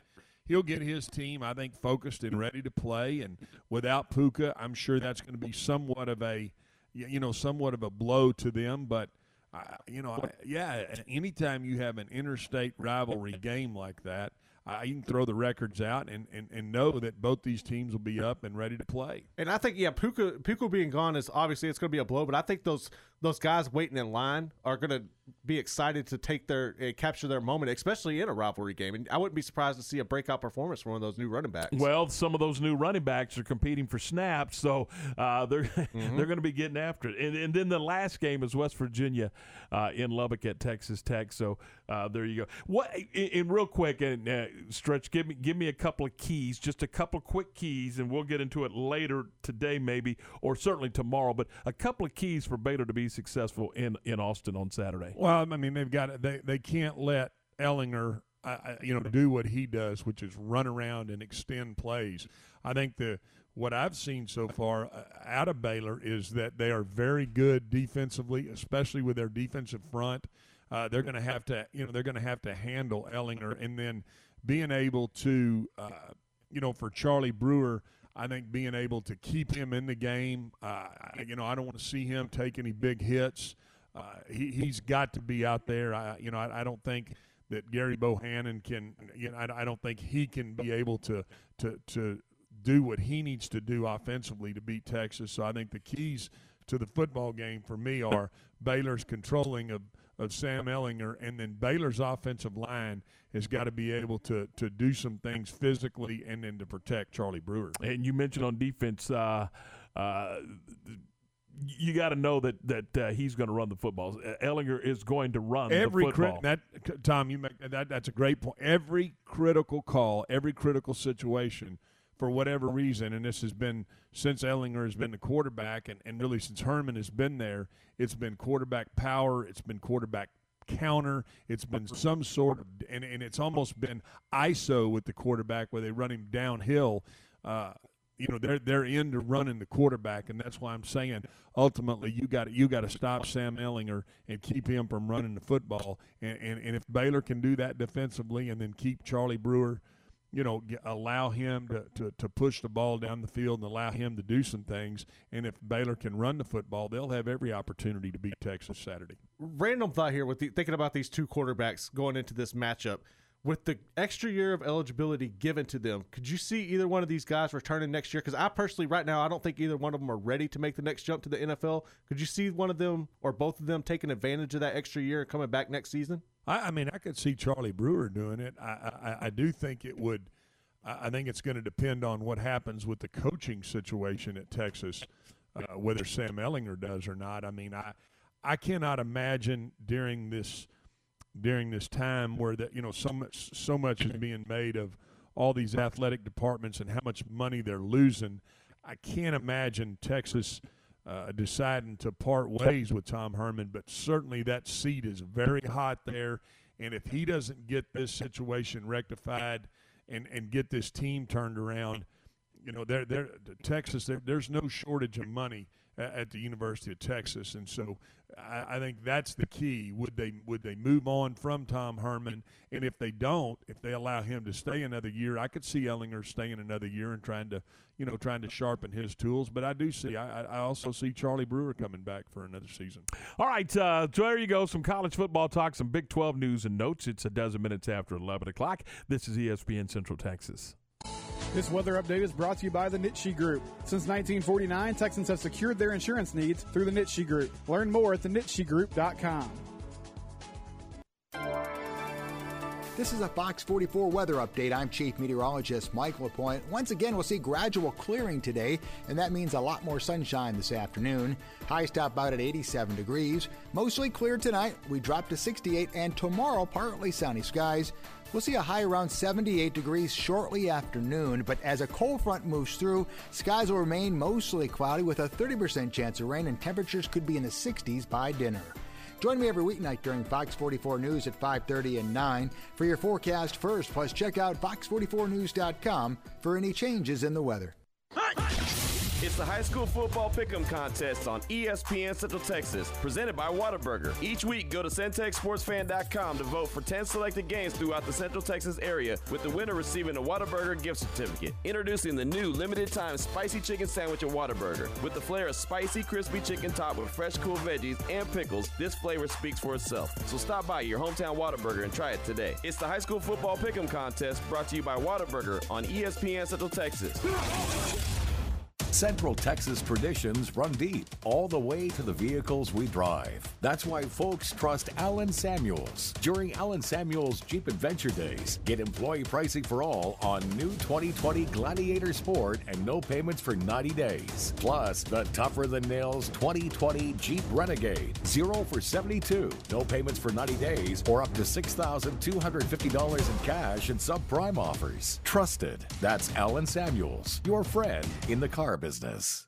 he'll get his team, I think, focused and ready to play. And without Puka, I'm sure that's going to be somewhat of a you know somewhat of a blow to them. But uh, you know, yeah, anytime you have an interstate rivalry game like that, uh, you can throw the records out and, and, and know that both these teams will be up and ready to play. And I think yeah, Puka Puka being gone is obviously it's going to be a blow, but I think those those guys waiting in line are going to be excited to take their uh, capture their moment, especially in a rivalry game. And I wouldn't be surprised to see a breakout performance from one of those new running backs. Well, some of those new running backs are competing for snaps, so uh, they're mm-hmm. they're going to be getting after it. And, and, then the last game is West Virginia uh, in Lubbock at Texas Tech. So uh, there you go. What? And real quick, and uh, stretch, give me give me a couple of keys, just a couple of quick keys, and we'll get into it later today, maybe, or certainly tomorrow. But a couple of keys for Baylor to be successful in in Austin on Saturday. Well, I mean, they've got they they can't let Ehlinger, uh, you know, do what he does, which is run around and extend plays. I think the what I've seen so far uh, out of Baylor is that they are very good defensively, especially with their defensive front. Uh, they're going to have to, you know, they're going to have to handle Ehlinger, and then being able to, uh, you know, for Charlie Brewer, I think being able to keep him in the game. Uh, you know, I don't want to see him take any big hits. Uh, he, he's got to be out there. I, you know, I, I don't think that Gary Bohanon can. You know, I, I don't think he can be able to to to do what he needs to do offensively to beat Texas. So I think the keys to the football game for me are Baylor's controlling of, of Sam Ehlinger, and then Baylor's offensive line has got to be able to to do some things physically and then to protect Charlie Brewer. And you mentioned on defense. Uh, uh, you got to know that that uh, he's going to run the football. Ehlinger is going to run every the football. That Tom, you make that. That's a great point. Every critical call, every critical situation, for whatever reason, and this has been since Ehlinger has been the quarterback, and, and really since Herman has been there, it's been quarterback power, it's been quarterback counter, it's been some sort of, and, and it's almost been ISO with the quarterback where they run him downhill. Uh, you know they're they're into running the quarterback, and that's why I'm saying ultimately you got you got to stop Sam Ehlinger and keep him from running the football. And, and and if Baylor can do that defensively, and then keep Charlie Brewer, you know, allow him to, to, to push the ball down the field and allow him to do some things. And if Baylor can run the football, they'll have every opportunity to beat Texas Saturday. Random thought here with the, thinking about these two quarterbacks going into this matchup with the extra year of eligibility given to them, could you see either one of these guys returning next year? Because I personally, right now, I don't think either one of them are ready to make the next jump to the NFL. Could you see one of them or both of them taking advantage of that extra year and coming back next season? I, I mean, I could see Charlie Brewer doing it. I, I, I do think it would. I think it's going to depend on what happens with the coaching situation at Texas, uh, whether Sam Ehlinger does or not. I mean, I I cannot imagine during this – during this time where that you know so much so much is being made of all these athletic departments and how much money they're losing. I can't imagine Texas uh, deciding to part ways with Tom Herman, but certainly that seat is very hot there. And if he doesn't get this situation rectified and, and get this team turned around, you know, there there Texas there, there's no shortage of money at the University of Texas, and so I, I, think that's the key. Would they would they move on from Tom Herman? And if they don't, if they allow him to stay another year, I could see Ehlinger staying another year and trying to you know trying to sharpen his tools. But I do see I, I also see Charlie Brewer coming back for another season. All right, uh, so there you go. Some college football talk, some Big Twelve news and notes. It's a dozen minutes after eleven o'clock. This is ESPN Central Texas. This weather update is brought to you by the Nitsche Group. Since 1949, Texans have secured their insurance needs through the Nitsche Group. Learn more at thenitschegroup.com. This is a Fox 44 weather update. I'm Chief Meteorologist Mike LaPointe. Once again, we'll see gradual clearing today, and that means a lot more sunshine this afternoon. Highs top out at 87 degrees. Mostly clear tonight. We drop to 68, and tomorrow, partly sunny skies. We'll see a high around 78 degrees shortly after noon, but as a cold front moves through, skies will remain mostly cloudy with a 30% chance of rain and temperatures could be in the 60s by dinner. Join me every weeknight during Fox 44 News at 5:30 and 9 for your forecast first. Plus, check out fox44news.com for any changes in the weather. It's the high school football pick'em contest on ESPN Central Texas, presented by Whataburger. Each week, go to centexsportsfan.com to vote for 10 selected games throughout the Central Texas area, with the winner receiving a Whataburger gift certificate. Introducing the new limited-time spicy chicken sandwich at Whataburger. With the flair of spicy, crispy chicken topped with fresh, cool veggies and pickles, this flavor speaks for itself. So stop by your hometown Whataburger and try it today. It's the high school football pick'em contest brought to you by Whataburger on ESPN Central Texas. Central Texas traditions run deep all the way to the vehicles we drive. That's why folks trust Allen Samuels. During Allen Samuels Jeep Adventure Days, get employee pricing for all on new 2020 Gladiator Sport and no payments for 90 days. Plus, the tougher than nails 2020 Jeep Renegade, 0 for 72, no payments for 90 days, or up to $6,250 in cash and subprime offers. Trusted. That's Allen Samuels, your friend in the car business.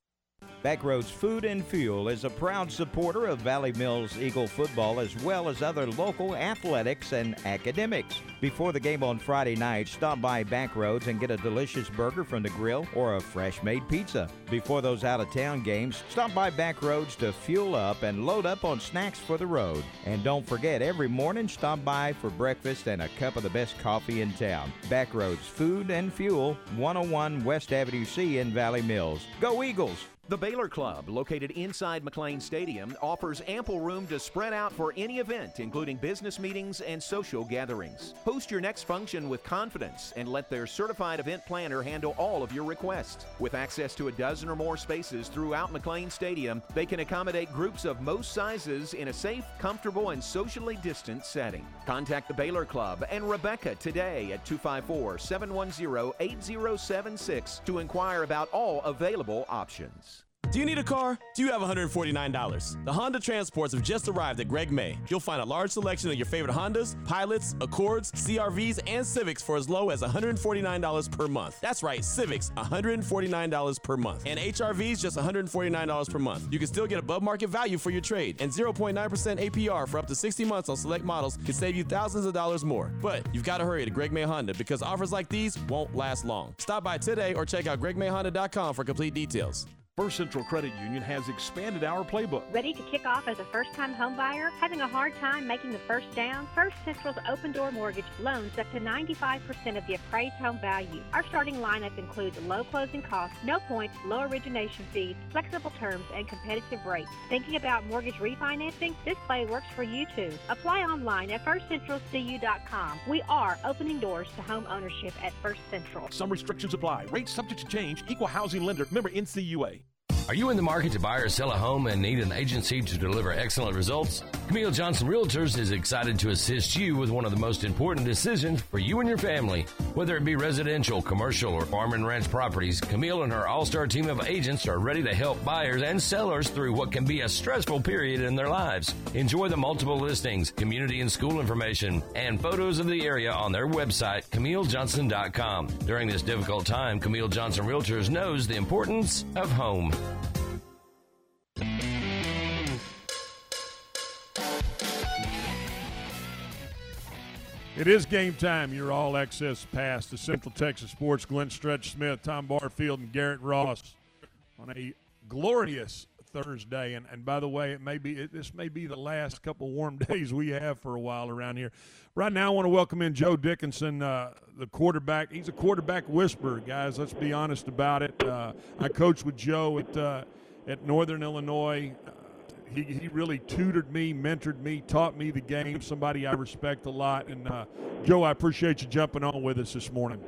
Backroads Food and Fuel is a proud supporter of Valley Mills Eagle football as well as other local athletics and academics. Before the game on Friday night, stop by Backroads and get a delicious burger from the grill or a fresh made pizza. Before those out of town games, stop by Backroads to fuel up and load up on snacks for the road. And don't forget, every morning, stop by for breakfast and a cup of the best coffee in town. Backroads Food and Fuel, 101 West Avenue C in Valley Mills. Go Eagles! The Baylor Club, located inside McLane Stadium, offers ample room to spread out for any event, including business meetings and social gatherings. Host your next function with confidence and let their certified event planner handle all of your requests. With access to a dozen or more spaces throughout McLane Stadium, they can accommodate groups of most sizes in a safe, comfortable, and socially distant setting. Contact the Baylor Club and Rebecca today at 254 710 8076 to inquire about all available options. Do you need a car? Do you have $149? The Honda Transports have just arrived at Greg May. You'll find a large selection of your favorite Hondas, Pilots, Accords, CRVs, and Civics for as low as $149 per month. That's right, Civics, $149 per month. And HRVs, just $149 per month. You can still get above market value for your trade, and 0.9% APR for up to 60 months on select models can save you thousands of dollars more. But you've got to hurry to Greg May Honda because offers like these won't last long. Stop by today or check out gregmayhonda.com for complete details. First Central Credit Union has expanded our playbook. Ready to kick off as a first time homebuyer? Having a hard time making the first down? First Central's open door mortgage loans up to 95% of the appraised home value. Our starting lineup includes low closing costs, no points, low origination fees, flexible terms, and competitive rates. Thinking about mortgage refinancing? This play works for you too. Apply online at firstcentralcu.com. We are opening doors to home ownership at First Central. Some restrictions apply. Rates subject to change. Equal housing lender. Member NCUA. Are you in the market to buy or sell a home and need an agency to deliver excellent results? Camille Johnson Realtors is excited to assist you with one of the most important decisions for you and your family. Whether it be residential, commercial, or farm and ranch properties, Camille and her all star team of agents are ready to help buyers and sellers through what can be a stressful period in their lives. Enjoy the multiple listings, community and school information, and photos of the area on their website, CamilleJohnson.com. During this difficult time, Camille Johnson Realtors knows the importance of home. It is game time. Your all access pass to Central Texas Sports. Glenn Stretch Smith, Tom Barfield, and Garrett Ross on a glorious Thursday. And, and by the way, it may be it, this may be the last couple warm days we have for a while around here. Right now, I want to welcome in Joe Dickinson, uh, the quarterback. He's a quarterback whisperer, guys. Let's be honest about it. Uh, I coached with Joe at uh, at Northern Illinois. He, he really tutored me, mentored me, taught me the game. Somebody I respect a lot. And uh, Joe, I appreciate you jumping on with us this morning.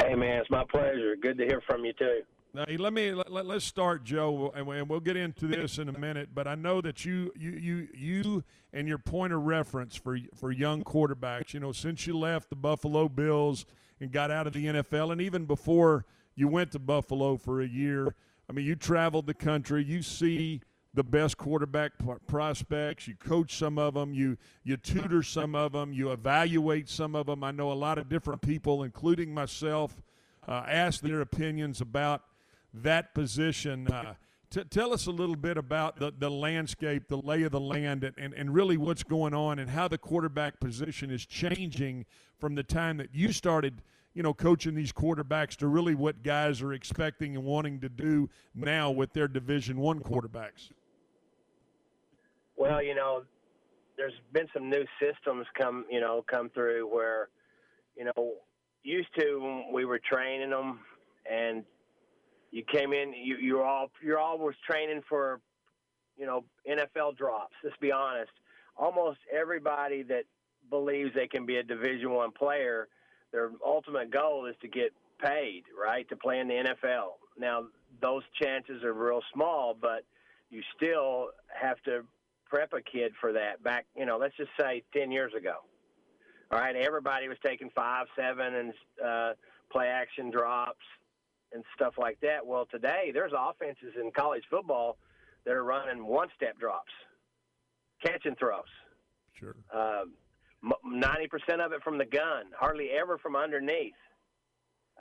Hey man, it's my pleasure. Good to hear from you too. Now, let me let, let, us start, Joe, and we'll get into this in a minute. But I know that you you you you and your point of reference for for young quarterbacks. You know, since you left the Buffalo Bills and got out of the NFL, and even before you went to Buffalo for a year, I mean, you traveled the country. You see the best quarterback prospects. You coach some of them. You you tutor some of them. You evaluate some of them. I know a lot of different people, including myself, uh, ask their opinions about that position. Uh, t- tell us a little bit about the, the landscape, the lay of the land, and, and, and really what's going on and how the quarterback position is changing from the time that you started you know, coaching these quarterbacks to really what guys are expecting and wanting to do now with their Division One quarterbacks? Well, you know, there's been some new systems come, you know, come through where, you know, used to we were training them, and you came in, you you're all you're always training for, you know, NFL drops. Let's be honest. Almost everybody that believes they can be a Division One player, their ultimate goal is to get paid, right, to play in the NFL. Now, those chances are real small, but you still have to prep a kid for that. Back, you know, let's just say ten years ago. All right, everybody was taking five, seven, and uh, play action drops and stuff like that. Well, today there's offenses in college football that are running one-step drops, catch and throws. Sure. Um, ninety percent of it from the gun, hardly ever from underneath.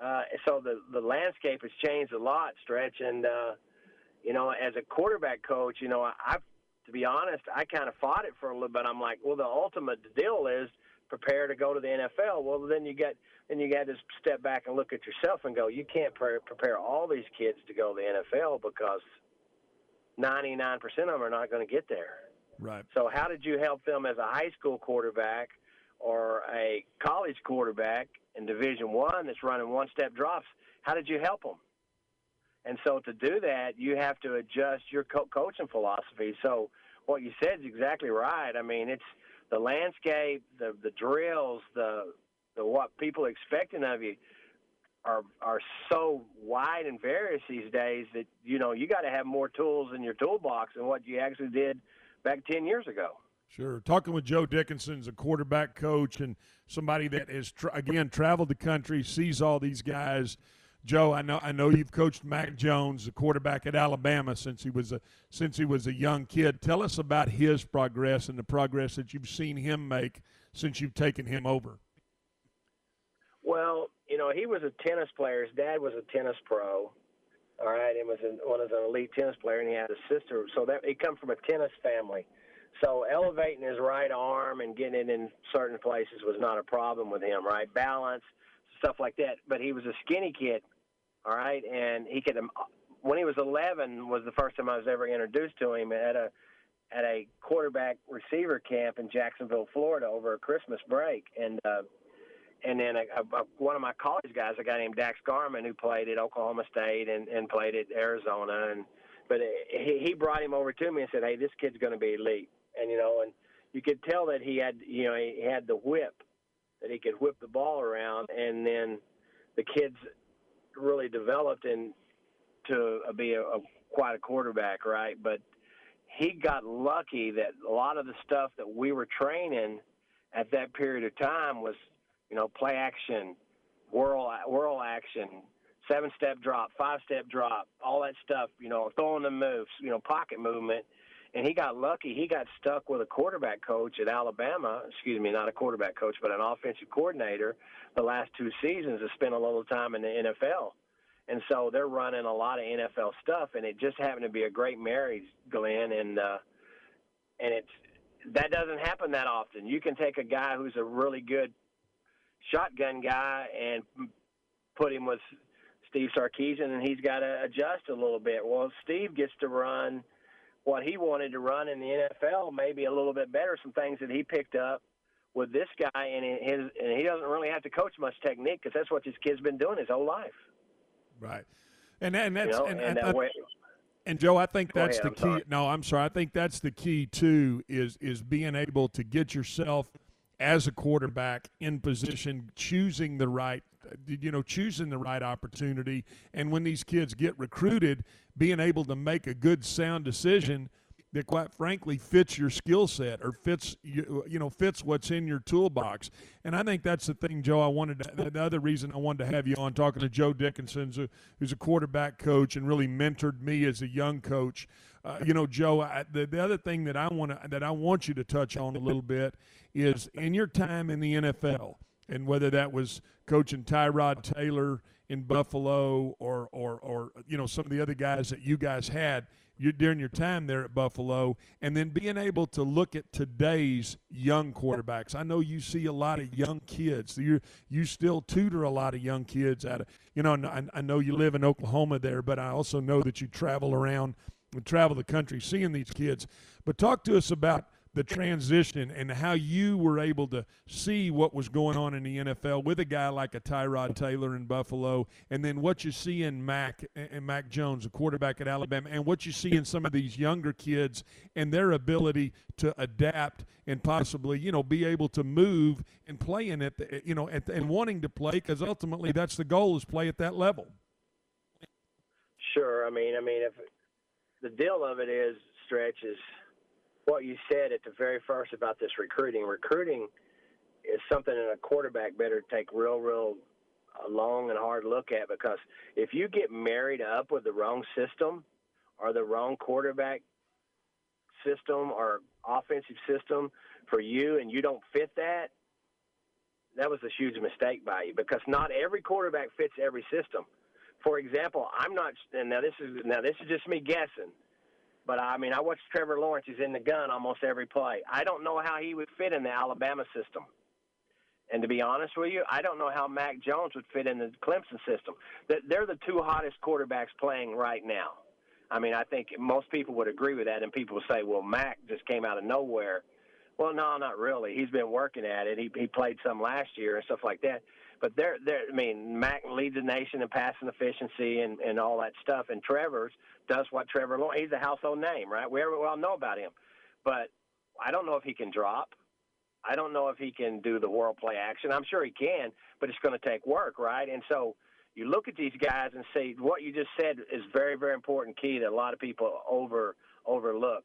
Uh, so the the landscape has changed a lot, stretch, and uh, you know, as a quarterback coach, you know, I've to be honest, I kind of fought it for a little bit. I'm like, well, the ultimate deal is prepare to go to the NFL. Well, then you get then you got to step back and look at yourself and go, you can't pre- prepare all these kids to go to the NFL because 99% of them are not going to get there. Right. So how did you help them as a high school quarterback or a college quarterback in Division One that's running one-step drops? How did you help them? And so to do that, you have to adjust your co- coaching philosophy. So what you said is exactly right. I mean, it's the landscape, the the drills, the the what people are expecting of you are are so wide and various these days that you know you got to have more tools in your toolbox than what you actually did back ten years ago. Sure. Talking with Joe Dickinson's a quarterback coach and somebody that has tra- again traveled the country, sees all these guys Joe, I know I know you've coached Mac Jones, the quarterback at Alabama, since he was a since he was a young kid. Tell us about his progress and the progress that you've seen him make since you've taken him over. Well, you know, he was a tennis player. His dad was a tennis pro. All right, and was an, one of an elite tennis player, and he had a sister. So that he come from a tennis family. So elevating his right arm and getting it in certain places was not a problem with him. Right, balance stuff like that. But he was a skinny kid, all right, and he could. When he was 11, was the first time I was ever introduced to him at a at a quarterback receiver camp in Jacksonville, Florida, over a Christmas break, and uh, and then a, a, one of my college guys, a guy named Dax Garman, who played at Oklahoma State and, and played at Arizona, and but he, he brought him over to me and said, "Hey, this kid's going to be elite," and you know, and you could tell that he had, you know, he had the whip that he could whip the ball around, and then the kids really developed into be a, a quite a quarterback, right? But he got lucky that a lot of the stuff that we were training at that period of time was, you know, play action, whirl whirl action, seven step drop, five step drop, all that stuff, you know, throwing the moves, you know, pocket movement and he got lucky. He got stuck with a quarterback coach at Alabama. Excuse me, not a quarterback coach, but an offensive coordinator. The last two seasons has spent a little time in the NFL, and so they're running a lot of NFL stuff. And it just happened to be a great marriage, Glenn, and uh, and it's that doesn't happen that often. You can take a guy who's a really good shotgun guy and put him with Steve Sarkisian, and he's got to adjust a little bit. Well, Steve gets to run what he wanted to run in the NFL, maybe a little bit better. Some things that he picked up with this guy, and his and he doesn't really have to coach much technique because that's what this kid's been doing his whole life. Right, and and that's you know, and, and, way, and Joe, I think that's ahead, the I'm key. sorry. No, I'm sorry. I think that's the key too. Is is being able to get yourself as a quarterback in position, choosing the right, you know, choosing the right opportunity, and when these kids get recruited, being able to make a good, sound decision that quite frankly fits your skill set or fits you, you know fits what's in your toolbox. And i think that's the thing joe i wanted to, the other reason i wanted to have you on talking to joe dickinson who's a quarterback coach and really mentored me as a young coach. Uh, you know joe I, the, the other thing that i want that i want you to touch on a little bit is in your time in the nfl and whether that was coaching tyrod taylor in buffalo or or or you know some of the other guys that you guys had you, during your time there at Buffalo, and then being able to look at today's young quarterbacks. I know you see a lot of young kids. You you still tutor a lot of young kids out of you know. I, I know you live in Oklahoma there, but I also know that you travel around and travel the country seeing these kids. But talk to us about the transition and how you were able to see what was going on in the NFL with a guy like a Tyrod Taylor in Buffalo, and then what you see in Mac and Mac Jones, a quarterback at Alabama, and what you see in some of these younger kids and their ability to adapt and possibly, you know, be able to move and play in it, you know, at, and wanting to play because ultimately that's the goal is play at that level. Sure. I mean, I mean, if the deal of it is stretch is what you said at the very first about this recruiting. Recruiting is something that a quarterback better take real, real a long and hard look at because if you get married up with the wrong system or the wrong quarterback system or offensive system for you and you don't fit that, that was a huge mistake by you because not every quarterback fits every system. For example, I'm not, and now this is now this is just me guessing. But I mean, I watched Trevor Lawrence. He's in the gun almost every play. I don't know how he would fit in the Alabama system. And to be honest with you, I don't know how Mac Jones would fit in the Clemson system. They're the two hottest quarterbacks playing right now. I mean, I think most people would agree with that, and people say, "Well, Mac just came out of nowhere." Well, no, not really. He's been working at it. He he played some last year and stuff like that. But they're, they're, I mean, Mac leads the nation in passing efficiency and, and all that stuff. And Trevor's does what Trevor Lawrence, he's a household name, right? We all know about him. But I don't know if he can drop. I don't know if he can do the world play action. I'm sure he can, but it's going to take work, right? And so you look at these guys and see what you just said is very, very important key that a lot of people over overlook.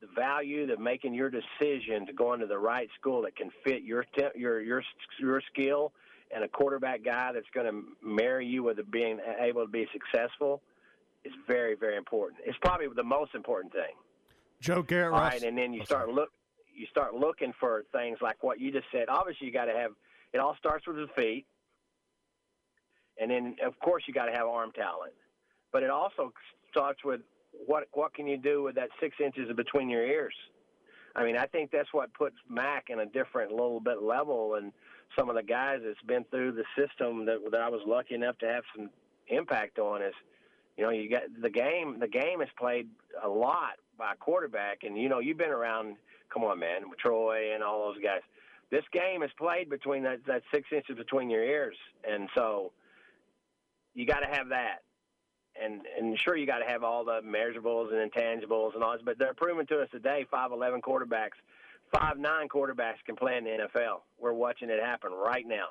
The value of making your decision to go into the right school that can fit your your your your skill and a quarterback guy that's going to marry you with being able to be successful is very, very important. It's probably the most important thing. Joe Garrett, All right, and then you oh, start look, you start looking for things like what you just said. Obviously, you got to have. It all starts with the feet, and then of course you got to have arm talent. But it also starts with what what can you do with that six inches between your ears. I mean, I think that's what puts Mac in a different little bit level and some of the guys that's been through the system that, that I was lucky enough to have some impact on is, you know, you got the game. The game is played a lot by quarterback, and you know, you've been around. Come on, man, Troy and all those guys. This game is played between that, that six inches between your ears, and so you got to have that. And and sure, you got to have all the measurables and intangibles and all this, but they're proving to us today, five eleven quarterbacks five nine quarterbacks can play in the NFL. We're watching it happen right now.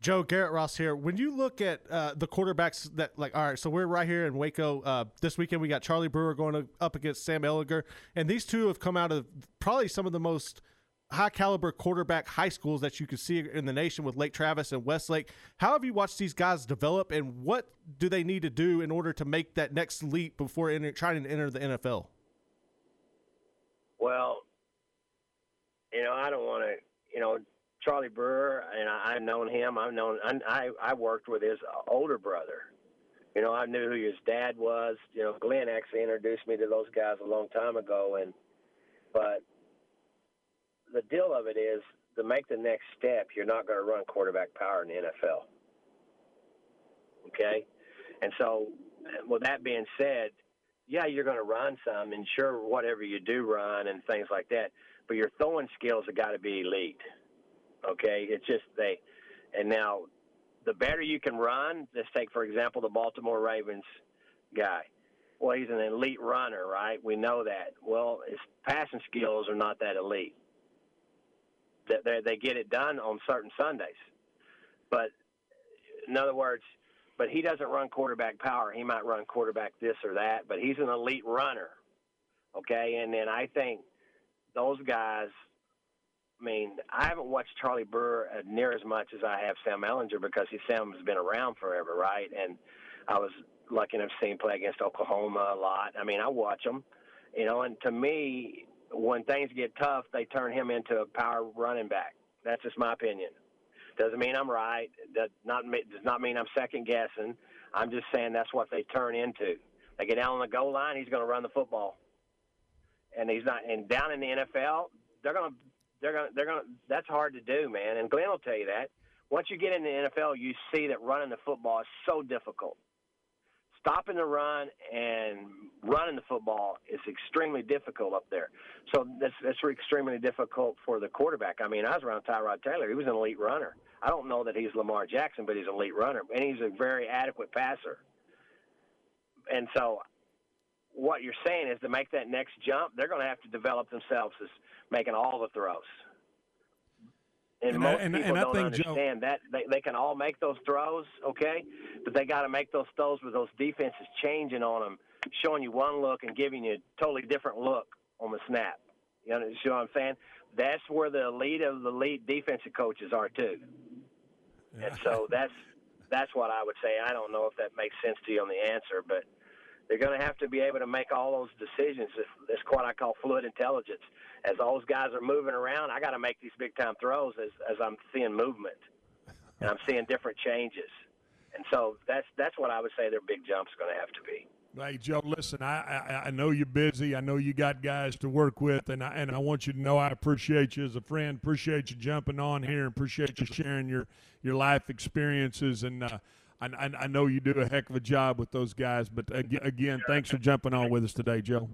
Joe Garrett Ross here. When you look at uh, the quarterbacks that, like, all right, so we're right here in Waco. Uh, this weekend we got Charlie Brewer going up against Sam Ehlinger, and these two have come out of probably some of the most high caliber quarterback high schools that you can see in the nation with Lake Travis and Westlake. How have you watched these guys develop, and what do they need to do in order to make that next leap before enter, trying to enter the NFL? Well, you know, I don't want to, you know, Charlie Brewer, and I, I've known him. I've known, I, I worked with his older brother. You know, I knew who his dad was. You know, Glenn actually introduced me to those guys a long time ago, and but the deal of it is to make the next step, you're not going to run quarterback power in the NFL. Okay, and so with that being said, yeah, you're going to run some, and sure, whatever you do run and things like that but your throwing skills have got to be elite. Okay, it's just they, and now the better you can run. Let's take for example the Baltimore Ravens guy. Well, he's an elite runner, right? We know that. Well, his passing skills are not that elite. They, they get it done on certain Sundays, but in other words, but he doesn't run quarterback power. He might run quarterback this or that, but he's an elite runner. Okay, and then I think those guys. I mean, I haven't watched Charlie Brewer uh, near as much as I have Sam Ehlinger because he Sam has been around forever, right? And I was lucky enough to see him play against Oklahoma a lot. I mean, I watch him, you know, and to me, when things get tough, they turn him into a power running back. That's just my opinion. Doesn't mean I'm right. Does not does not mean I'm second guessing. I'm just saying that's what they turn into. They get down on the goal line, he's going to run the football. And he's not. And down in the NFL, they're to they're to they're to. That's hard to do, man. And Glenn will tell you that. Once you get in the NFL, you see that running the football is so difficult. Stopping the run and running the football is extremely difficult up there. So that's that's extremely difficult for the quarterback. I mean, I was around Tyrod Taylor. He was an elite runner. I don't know that he's Lamar Jackson, but he's an elite runner, and he's a very adequate passer. And so, what you're saying is to make that next jump, they're going to have to develop themselves as making all the throws. And, And I- most and- people and I don't think, Joe- understand that they, they can all make those throws, okay, but they got to make those throws with those defenses changing on them, showing you one look and giving you a totally different look on the snap. You know, you know what I'm saying? That's where the elite of the elite defensive coaches are too. And so that's that's what I would say. I don't know if that makes sense to you on the answer, but they're going to have to be able to make all those decisions. This what I call fluid intelligence. As those guys are moving around, I got to make these big time throws as as I'm seeing movement and I'm seeing different changes. And so that's that's what I would say their big jump's going to have to be. Hey Joe, listen, I, I I know you're busy. I know you got guys to work with, and I, and I want you to know I appreciate you as a friend. Appreciate you jumping on here, appreciate you sharing your your life experiences. And uh, I, I I know you do a heck of a job with those guys. But ag- again, thanks for jumping on with us today, Joe.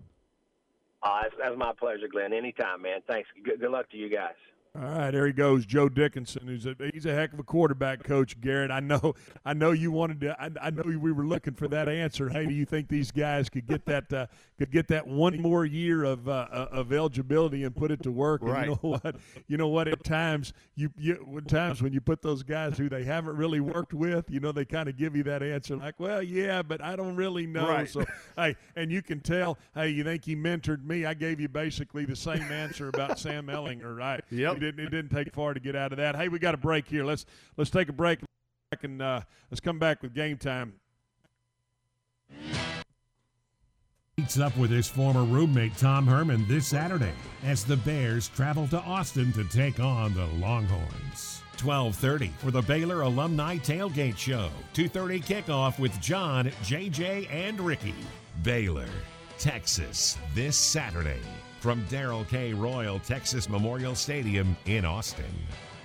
Uh, that's, that's my pleasure, Glenn. Anytime, man. Thanks. Good, good luck to you guys. All right, there he goes, Joe Dickinson, who's a he's a heck of a quarterback coach, Garrett. I know, I know you wanted to. I, I know we were looking for that answer. Hey, do you think these guys could get that uh, could get that one more year of uh, uh, of eligibility and put it to work? And Right. you know what? You know what? At times, you, you at times when you put those guys who they haven't really worked with, you know, they kind of give you that answer like, well, yeah, but I don't really know. Right. So hey, and you can tell, hey, you think he mentored me? I gave you basically the same answer about Sam Ehlinger, right? Yep. Didn't, it didn't take far to get out of that. Hey, we got a break here. Let's let's take a break and uh, let's come back with game time. Meets up with his former roommate Tom Herman this Saturday as the Bears travel to Austin to take on the Longhorns. 12:30 for the Baylor Alumni Tailgate Show. 2:30 kickoff with John, JJ, and Ricky. Baylor, Texas this Saturday from Darrell K. Royal Texas Memorial Stadium in Austin.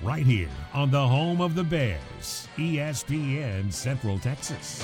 Right here on the home of the Bears, ESPN Central Texas.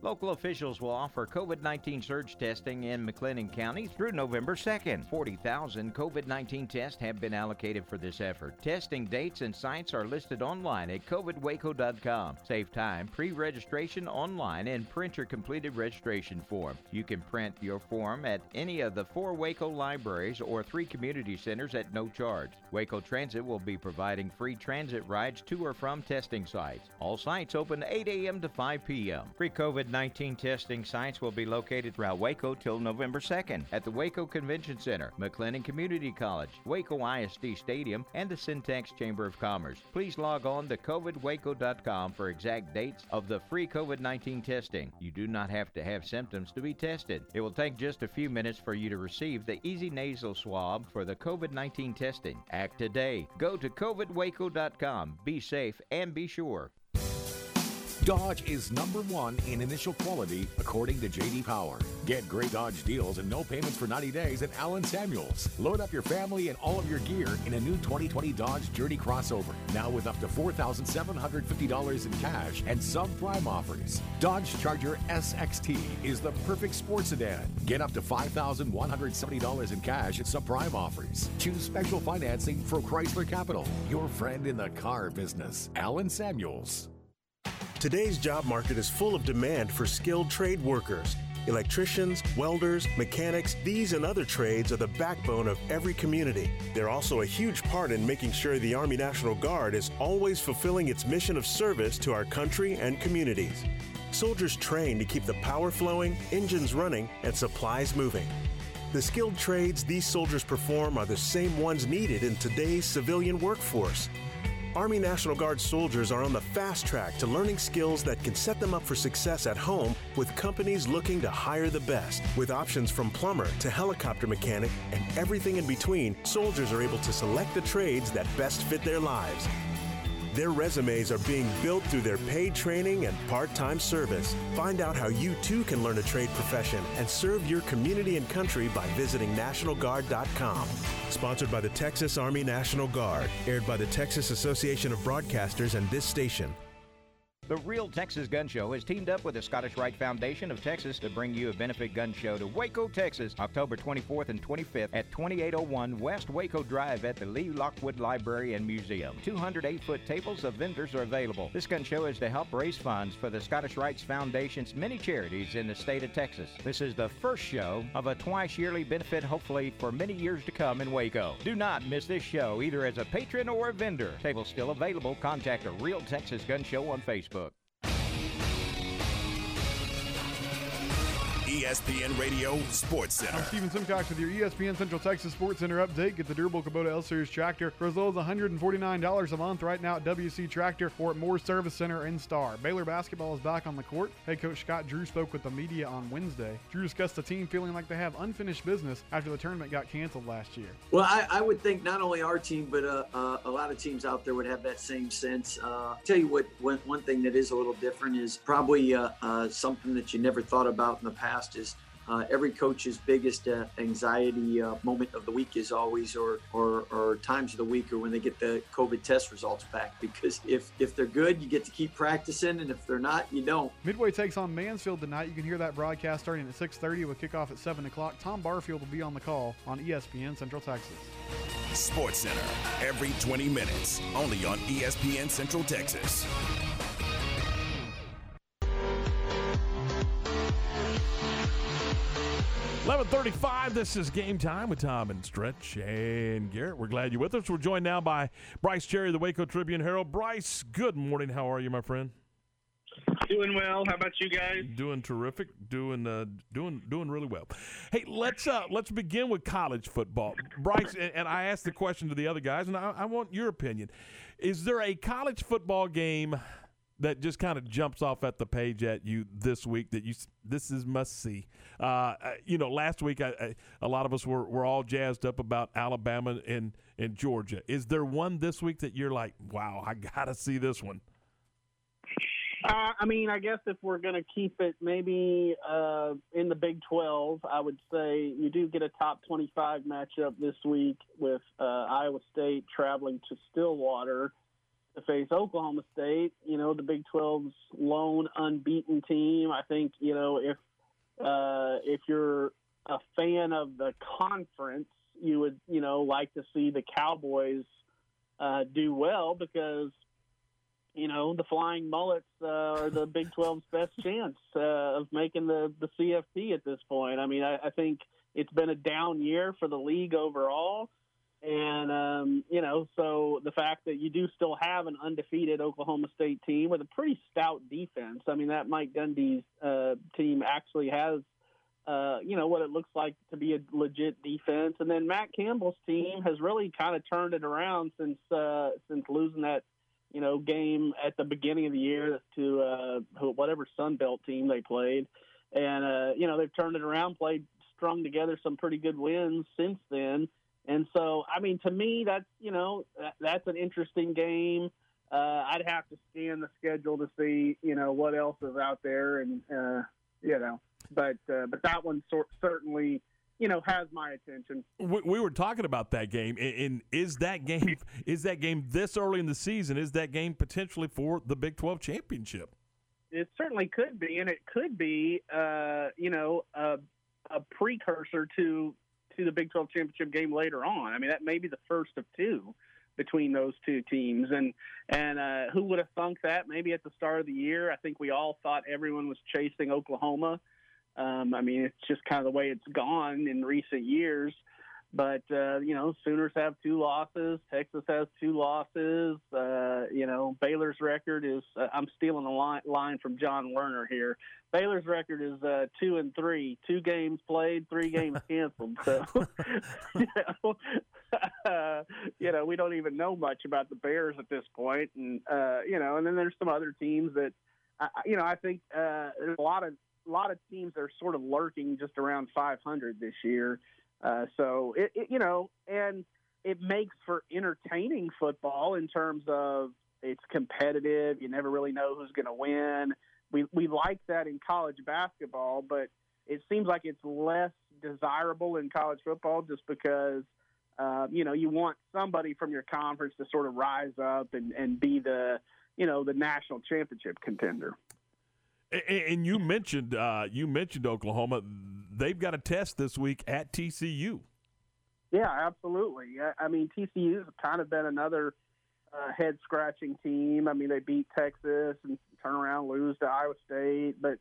Local officials will offer COVID 19 surge testing in McLennan County through November 2nd. 40,000 COVID 19 tests have been allocated for this effort. Testing dates and sites are listed online at covidwaco.com. Save time, pre registration online, and print your completed registration form. You can print your form at any of the four Waco libraries or three community centers at no charge. Waco Transit will be providing free transit rides to or from testing sites. All sites open 8 a.m. to 5 p.m. Free COVID 19 testing sites will be located throughout Waco till November 2nd at the Waco Convention Center, McLennan Community College, Waco ISD Stadium, and the Cen-Tex Chamber of Commerce. Please log on to covidwaco.com for exact dates of the free COVID 19 testing. You do not have to have symptoms to be tested. It will take just a few minutes for you to receive the Easy Nasal Swab for the COVID 19 testing. Act today. Go to covidwaco.com. Be safe and be sure. Dodge is number one in initial quality, according to JD Power. Get great Dodge deals and no payments for 90 days at Allen Samuels. Load up your family and all of your gear in a new 2020 Dodge Journey crossover. Now with up to $4,750 in cash and subprime offers. Dodge Charger SXT is the perfect sports sedan. Get up to $5,170 in cash at subprime offers. Choose special financing from Chrysler Capital. Your friend in the car business. Allen Samuels. Today's job market is full of demand for skilled trade workers. Electricians, welders, mechanics, these and other trades are the backbone of every community. They're also a huge part in making sure the Army National Guard is always fulfilling its mission of service to our country and communities. Soldiers train to keep the power flowing, engines running, and supplies moving. The skilled trades these soldiers perform are the same ones needed in today's civilian workforce. Army National Guard soldiers are on the fast track to learning skills that can set them up for success at home with companies looking to hire the best. With options from plumber to helicopter mechanic and everything in between, soldiers are able to select the trades that best fit their lives. Their resumes are being built through their paid training and part time service. Find out how you too can learn a trade profession and serve your community and country by visiting NationalGuard.com. Sponsored by the Texas Army National Guard, aired by the Texas Association of Broadcasters and this station. The Real Texas Gun Show has teamed up with the Scottish Rite Foundation of Texas to bring you a benefit gun show to Waco, Texas, October 24th and 25th at 2801 West Waco Drive at the Lee Lockwood Library and Museum. 208 foot tables of vendors are available. This gun show is to help raise funds for the Scottish Rites Foundation's many charities in the state of Texas. This is the first show of a twice yearly benefit, hopefully for many years to come in Waco. Do not miss this show either as a patron or a vendor. Tables still available. Contact a Real Texas Gun Show on Facebook. ESPN Radio Sports Center. I'm Steven Simcox with your ESPN Central Texas Sports Center update. Get the durable Kubota L Series tractor for as low as $149 a month right now at WC Tractor or at Moore Service Center in Star. Baylor basketball is back on the court. Head coach Scott Drew spoke with the media on Wednesday. Drew discussed the team feeling like they have unfinished business after the tournament got canceled last year. Well, I, I would think not only our team, but uh, uh, a lot of teams out there would have that same sense. Uh, tell you what, one, one thing that is a little different is probably uh, uh, something that you never thought about in the past is uh, every coach's biggest uh, anxiety uh, moment of the week is always, or, or or times of the week, or when they get the COVID test results back. Because if if they're good, you get to keep practicing, and if they're not, you don't. Midway takes on Mansfield tonight. You can hear that broadcast starting at 6:30 with kickoff at 7 o'clock. Tom Barfield will be on the call on ESPN Central Texas. Sports Center every 20 minutes, only on ESPN Central Texas. Eleven thirty-five. This is game time with Tom and Stretch and Garrett. We're glad you're with us. We're joined now by Brice Cherry, the Waco Tribune Herald. Brice, good morning. How are you, my friend? Doing well. How about you guys? Doing terrific. Doing uh, doing doing really well. Hey, let's uh, let's begin with college football, Brice. And, and I asked the question to the other guys, and I, I want your opinion. Is there a college football game that just kind of jumps off at the page at you this week that you this is must see. Uh, you know, last week I, I, a lot of us were, were all jazzed up about Alabama and and Georgia. Is there one this week that you're like, wow, I gotta see this one? Uh, I mean, I guess if we're going to keep it maybe uh, in the Big 12, I would say you do get a top 25 matchup this week with uh, Iowa State traveling to Stillwater to face Oklahoma State. You know, the Big 12's lone unbeaten team. I think you know if uh, if you're a fan of the conference, you would you know like to see the Cowboys uh, do well because you know the Flying Mullets uh, are the Big 12's best chance uh, of making the the CFP at this point. I mean, I, I think it's been a down year for the league overall. And, um, you know, so the fact that you do still have an undefeated Oklahoma State team with a pretty stout defense. I mean, that Mike Gundy's uh, team actually has, uh, you know, what it looks like to be a legit defense. And then Matt Campbell's team has really kind of turned it around since uh, since losing that, you know, game at the beginning of the year to uh, whatever Sun Belt team they played. And, uh, you know, they've turned it around, played, strung together some pretty good wins since then. And so, I mean, to me, that's you know that, that's an interesting game. Uh, I'd have to scan the schedule to see you know what else is out there, and uh, you know, but uh, but that one sort certainly you know has my attention. We, we were talking about that game, and, and is that game is that game this early in the season? Is that game potentially for the Big Twelve championship? It certainly could be, and it could be, uh, you know, a, a precursor to to the Big 12 championship game later on. I mean, that may be the first of two between those two teams, and and uh, who would have thunk that? Maybe at the start of the year, I think we all thought everyone was chasing Oklahoma. Um, I mean, it's just kind of the way it's gone in recent years. But uh, you know, Sooners have two losses. Texas has two losses. Uh, you know, Baylor's record is. Uh, I'm stealing a line, line from John Werner here. Baylor's record is uh, two and three. Two games played, three games canceled. So, you know, uh, you know, we don't even know much about the Bears at this point, and uh, you know, and then there's some other teams that, uh, you know, I think uh, there's a lot of a lot of teams that are sort of lurking just around 500 this year. Uh, so it, it, you know, and it makes for entertaining football in terms of it's competitive. You never really know who's going to win. We we like that in college basketball, but it seems like it's less desirable in college football just because uh, you know you want somebody from your conference to sort of rise up and, and be the you know the national championship contender. And you mentioned uh, you mentioned Oklahoma. They've got a test this week at TCU. Yeah, absolutely. I mean, TCU's kind of been another uh, head scratching team. I mean, they beat Texas and turn around lose to Iowa State, but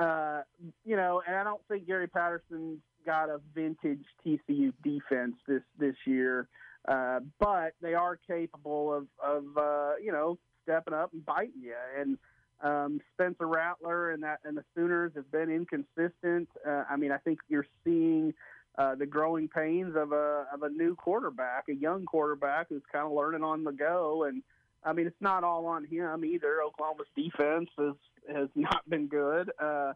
uh, you know, and I don't think Gary Patterson's got a vintage TCU defense this this year, uh, but they are capable of of uh, you know stepping up and biting you. And um, Spencer Rattler and that and the Sooners have been inconsistent. Uh, I mean, I think you're seeing. Uh, the growing pains of a of a new quarterback, a young quarterback who's kind of learning on the go, and I mean it's not all on him either. Oklahoma's defense has has not been good, uh,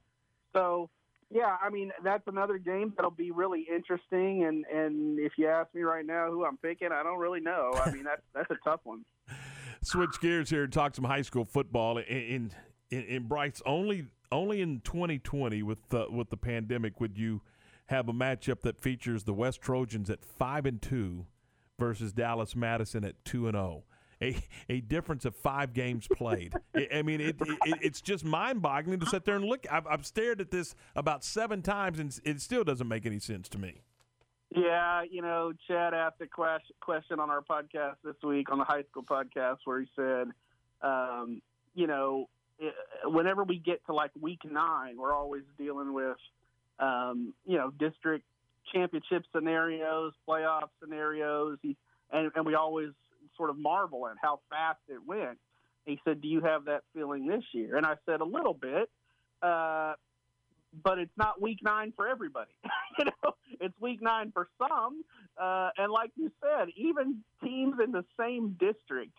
so yeah, I mean that's another game that'll be really interesting. And and if you ask me right now who I'm picking, I don't really know. I mean that's that's a tough one. Switch gears here and talk some high school football. In in, in Brice, only only in 2020 with the, with the pandemic would you have a matchup that features the West Trojans at five and two versus Dallas Madison at two and zero. Oh a, a difference of five games played. I mean, it, it, it's just mind boggling to sit there and look. I've, I've stared at this about seven times, and it still doesn't make any sense to me. Yeah, you know, Chad asked a question on our podcast this week on the high school podcast where he said, um, you know, whenever we get to like week nine, we're always dealing with, um, you know, district championship scenarios, playoff scenarios, and, and we always sort of marvel at how fast it went. He said, "Do you have that feeling this year?" And I said, "A little bit." Uh, but it's not week nine for everybody. you know, it's week nine for some. Uh, and like you said, even teams in the same district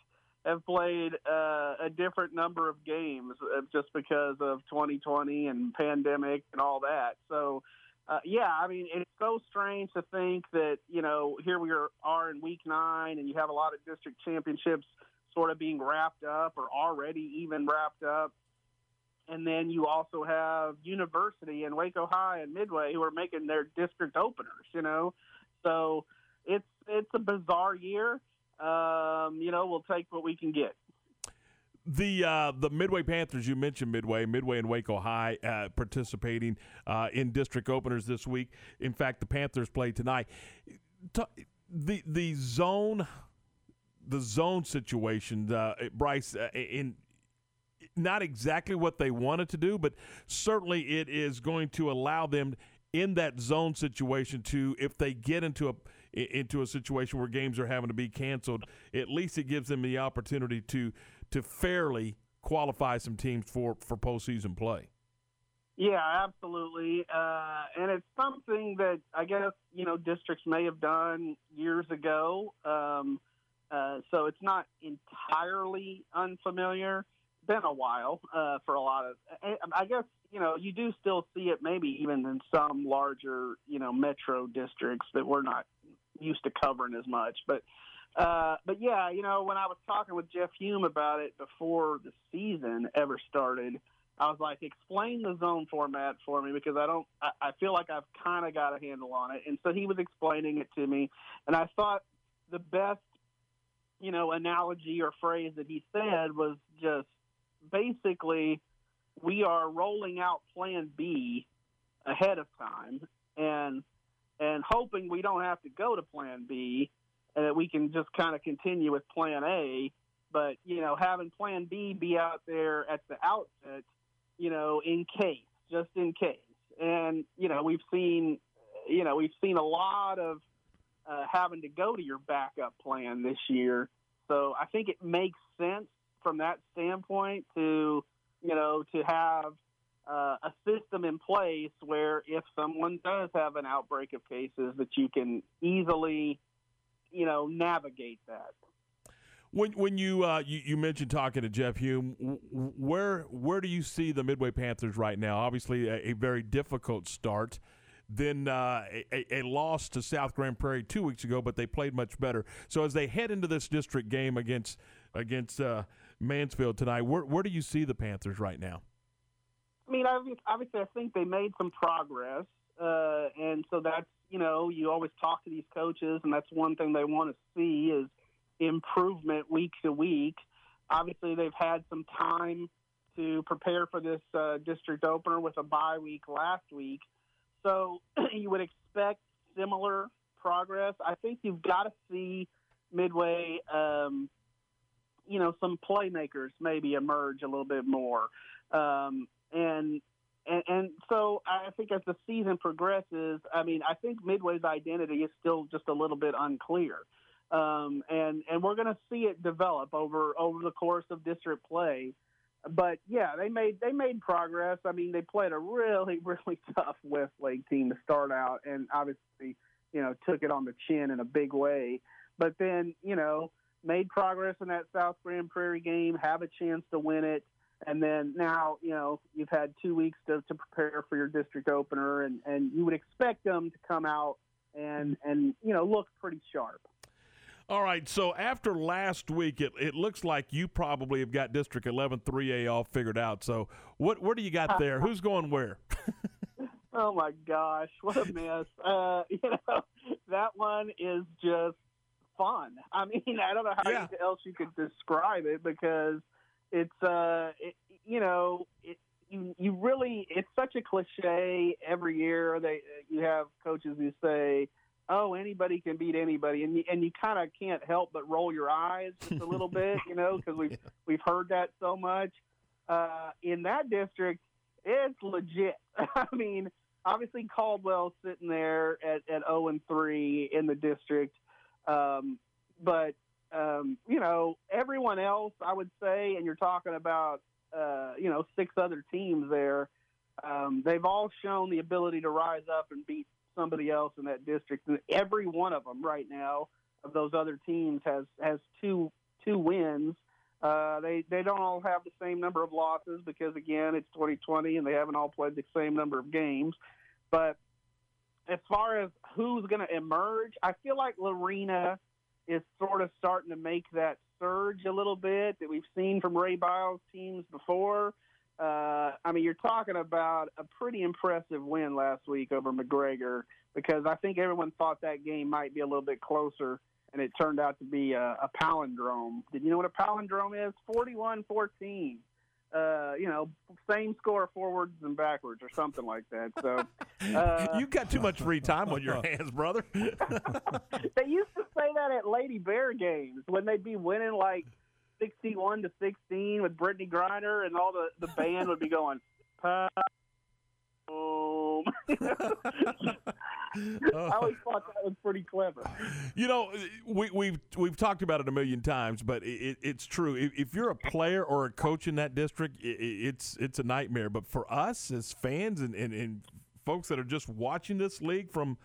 have played uh, a different number of games uh, just because of 2020 and pandemic and all that. So uh, yeah, I mean, it's so strange to think that, you know, here we are, are in week nine and you have a lot of district championships sort of being wrapped up or already even wrapped up. And then you also have University and Waco High and Midway who are making their district openers, you know. So it's it's a bizarre year. Um, you know, we'll take what we can get. The uh, the Midway Panthers, you mentioned Midway, Midway and Waco High uh, participating uh, in district openers this week. In fact, the Panthers play tonight. The the zone, the zone situation, uh, Brice, uh, in not exactly what they wanted to do, but certainly it is going to allow them in that zone situation to, if they get into a into a situation where games are having to be canceled, at least it gives them the opportunity to to fairly qualify some teams for for postseason play. Yeah, absolutely, uh, and it's something that I guess you know districts may have done years ago. Um, uh, so it's not entirely unfamiliar. Been a while uh, for a lot of. I guess you know you do still see it, maybe even in some larger you know metro districts that we're not used to covering as much. But uh, but yeah, you know, when I was talking with Jeff Hulme about it before the season ever started, I was like, explain the zone format for me because I don't, I, I feel like I've kind of got a handle on it. And so he was explaining it to me. And I thought the best, you know, analogy or phrase that he said was just basically we are rolling out plan B ahead of time and, and hoping we don't have to go to plan B and that we can just kind of continue with plan A. But, you know, having plan B be out there at the outset, you know, in case, just in case. And, you know, we've seen, you know, we've seen a lot of uh, having to go to your backup plan this year. So I think it makes sense from that standpoint to, you know, to have uh, a system in place where if someone does have an outbreak of cases that you can easily you know navigate that. When when you uh, you, you, mentioned talking to Jeff Hulme, where where do you see the Midway Panthers right now? Obviously, a, a very difficult start. Then uh, a, a, loss to South Grand Prairie two weeks ago, but they played much better. So as they head into this district game against against uh, Mansfield tonight. Where where do you see the Panthers right now? I mean, obviously, I think they made some progress, uh, and so that's you know, you always talk to these coaches, and that's one thing they want to see is improvement week to week. Obviously, they've had some time to prepare for this uh, district opener with a bye week last week, so you would expect similar progress. I think you've got to see midway. Um, you know, some playmakers maybe emerge a little bit more. Um, and and, and so I think as the season progresses, I mean, I think Midway's identity is still just a little bit unclear, um, and and we're going to see it develop over over the course of district play. But yeah, they made they made progress. I mean, they played a really really tough Westlake team to start out, and obviously, you know, took it on the chin in a big way. But then, you know, made progress in that South Grand Prairie game, have a chance to win it and then now you know you've had two weeks to, to prepare for your district opener and, and you would expect them to come out and and you know look pretty sharp. All right so after last week it, it looks like you probably have got district 11 3a all figured out. So what what do you got there? Who's going where? Oh my gosh what a mess. Uh, you know that one is just fun. I mean i don't know how Yeah. else you could describe it because it's uh it, you know it you you really it's such a cliche every year. They you have coaches who say oh anybody can beat anybody and you, and you kind of can't help but roll your eyes just a little bit you know because we've we've heard that so much. Uh in that district it's legit. I mean obviously caldwell's sitting there at at 0 and 3 in the district um but um, you know, everyone else, I would say, and you're talking about, uh, you know, six other teams there, um, they've all shown the ability to rise up and beat somebody else in that district. And every one of them right now of those other teams has, has two, two wins. Uh, they, they don't all have the same number of losses because, again, it's 2020 and they haven't all played the same number of games. But as far as who's going to emerge, I feel like Lorena is sort of starting to make that surge a little bit that we've seen from Ray Biles teams before. Uh, I mean, you're talking about a pretty impressive win last week over McGregor because I think everyone thought that game might be a little bit closer, and it turned out to be a, a palindrome. Did you know what a palindrome is? 41 14. Uh, you know, same score forwards and backwards or something like that. So uh, you got too much free time on your hands brother they used to say that at Lady Bear games when they'd be winning like sixty-one to sixteen with Brittney Griner, and all the the band would be going. "Pa- boom." I always thought that was pretty clever. You know, we, we've we've talked about it a million times, but it, it, it's true. If, if you're a player or a coach in that district, it, it's it's a nightmare. But for us as fans and, and, and folks that are just watching this league from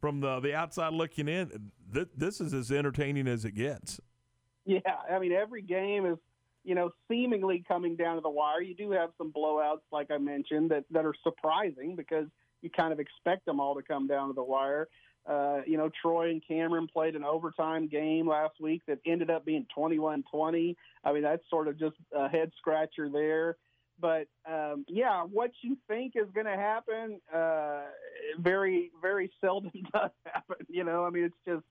from the the outside looking in, th- this is as entertaining as it gets. Yeah, I mean every game is you know seemingly coming down to the wire. You do have some blowouts, like I mentioned, that that are surprising because you kind of expect them all to come down to the wire. Uh, you know, Troy and Cameron played an overtime game last week that ended up being 21-20. I mean, that's sort of just a head scratcher there. But um, yeah, what you think is going to happen, uh, very, very seldom does happen. You know, I mean, it's just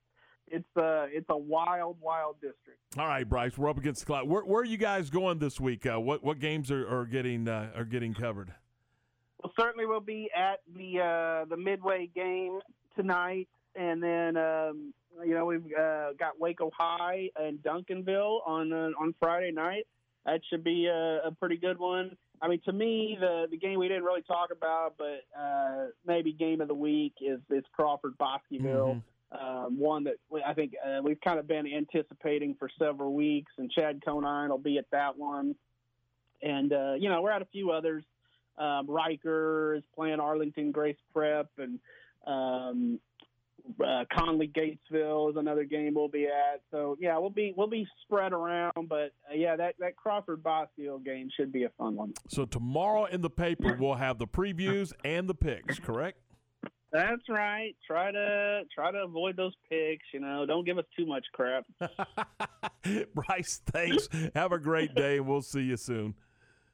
it's uh, it's a wild, wild district. All right, Brice, we're up against the clock. Where, where are you guys going this week? Uh, what what games are, are getting uh, are getting covered? Well, certainly we'll be at the uh, the midway game tonight, and then um, you know we've uh, got Waco High and Duncanville on uh, on Friday night. That should be a, a pretty good one. I mean, to me, the the game we didn't really talk about, but uh, maybe game of the week is is Crawford Bosqueville. Um, one that I think uh, we've kind of been anticipating for several weeks, and Chad Conine will be at that one. And uh, you know, we're at a few others. Um, Reicher is playing Arlington Grace Prep, and um, uh, Connally Gatesville is another game we'll be at. So yeah, we'll be we'll be spread around, but uh, yeah, that that Crawford Bosqueville game should be a fun one. So tomorrow in the paper we'll have the previews and the picks. Correct? That's right. Try to try to avoid those picks. You know, don't give us too much crap. Brice, thanks. Have a great day. We'll see you soon.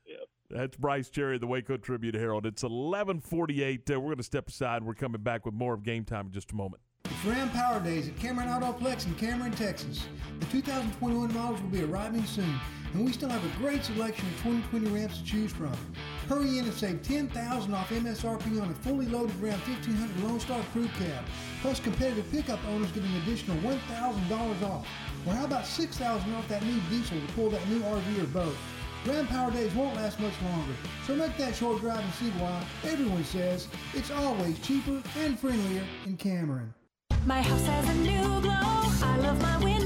Yep. That's Brice Cherry, of the Waco Tribune Herald. It's 1148. Uh, we're going to step aside. We're coming back with more of Game Time in just a moment. It's Ram Power Days at Cameron Autoplex in Cameron, Texas. The 2021 models will be arriving soon, and we still have a great selection of 2020 Rams to choose from. Hurry in and save 10,000 off MSRP on a fully loaded Ram 1500 Lone Star Crew Cab. Plus, competitive pickup owners get an additional $1,000 off. Or how about 6,000 off that new diesel to pull that new RV or boat? Ram Power Days won't last much longer, so make that short drive and see why everyone says it's always cheaper and friendlier in Cameron. My house has a new glow. I love my windows.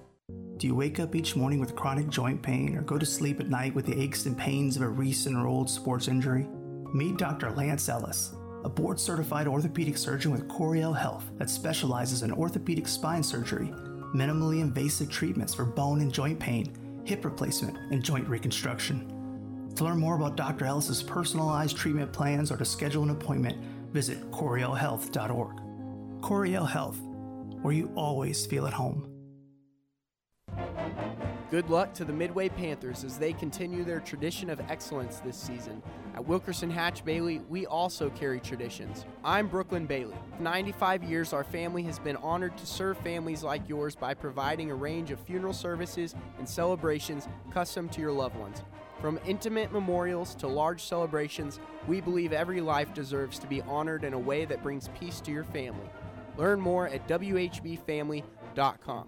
Do you wake up each morning with chronic joint pain or go to sleep at night with the aches and pains of a recent or old sports injury? Meet Dr. Lance Ellis, a board certified orthopedic surgeon with Coryell Health that specializes in orthopedic spine surgery, minimally invasive treatments for bone and joint pain, hip replacement, and joint reconstruction. To learn more about Dr. Ellis's personalized treatment plans or to schedule an appointment, visit CoryellHealth.org. Coryell Health, where you always feel at home. Good luck to the Midway Panthers as they continue their tradition of excellence this season. At Wilkirson Hatch Bailey, we also carry traditions. I'm Brooklyn Bailey. For 95 years, our family has been honored to serve families like yours by providing a range of funeral services and celebrations custom to your loved ones. From intimate memorials to large celebrations, we believe every life deserves to be honored in a way that brings peace to your family. Learn more at WHBFamily.com.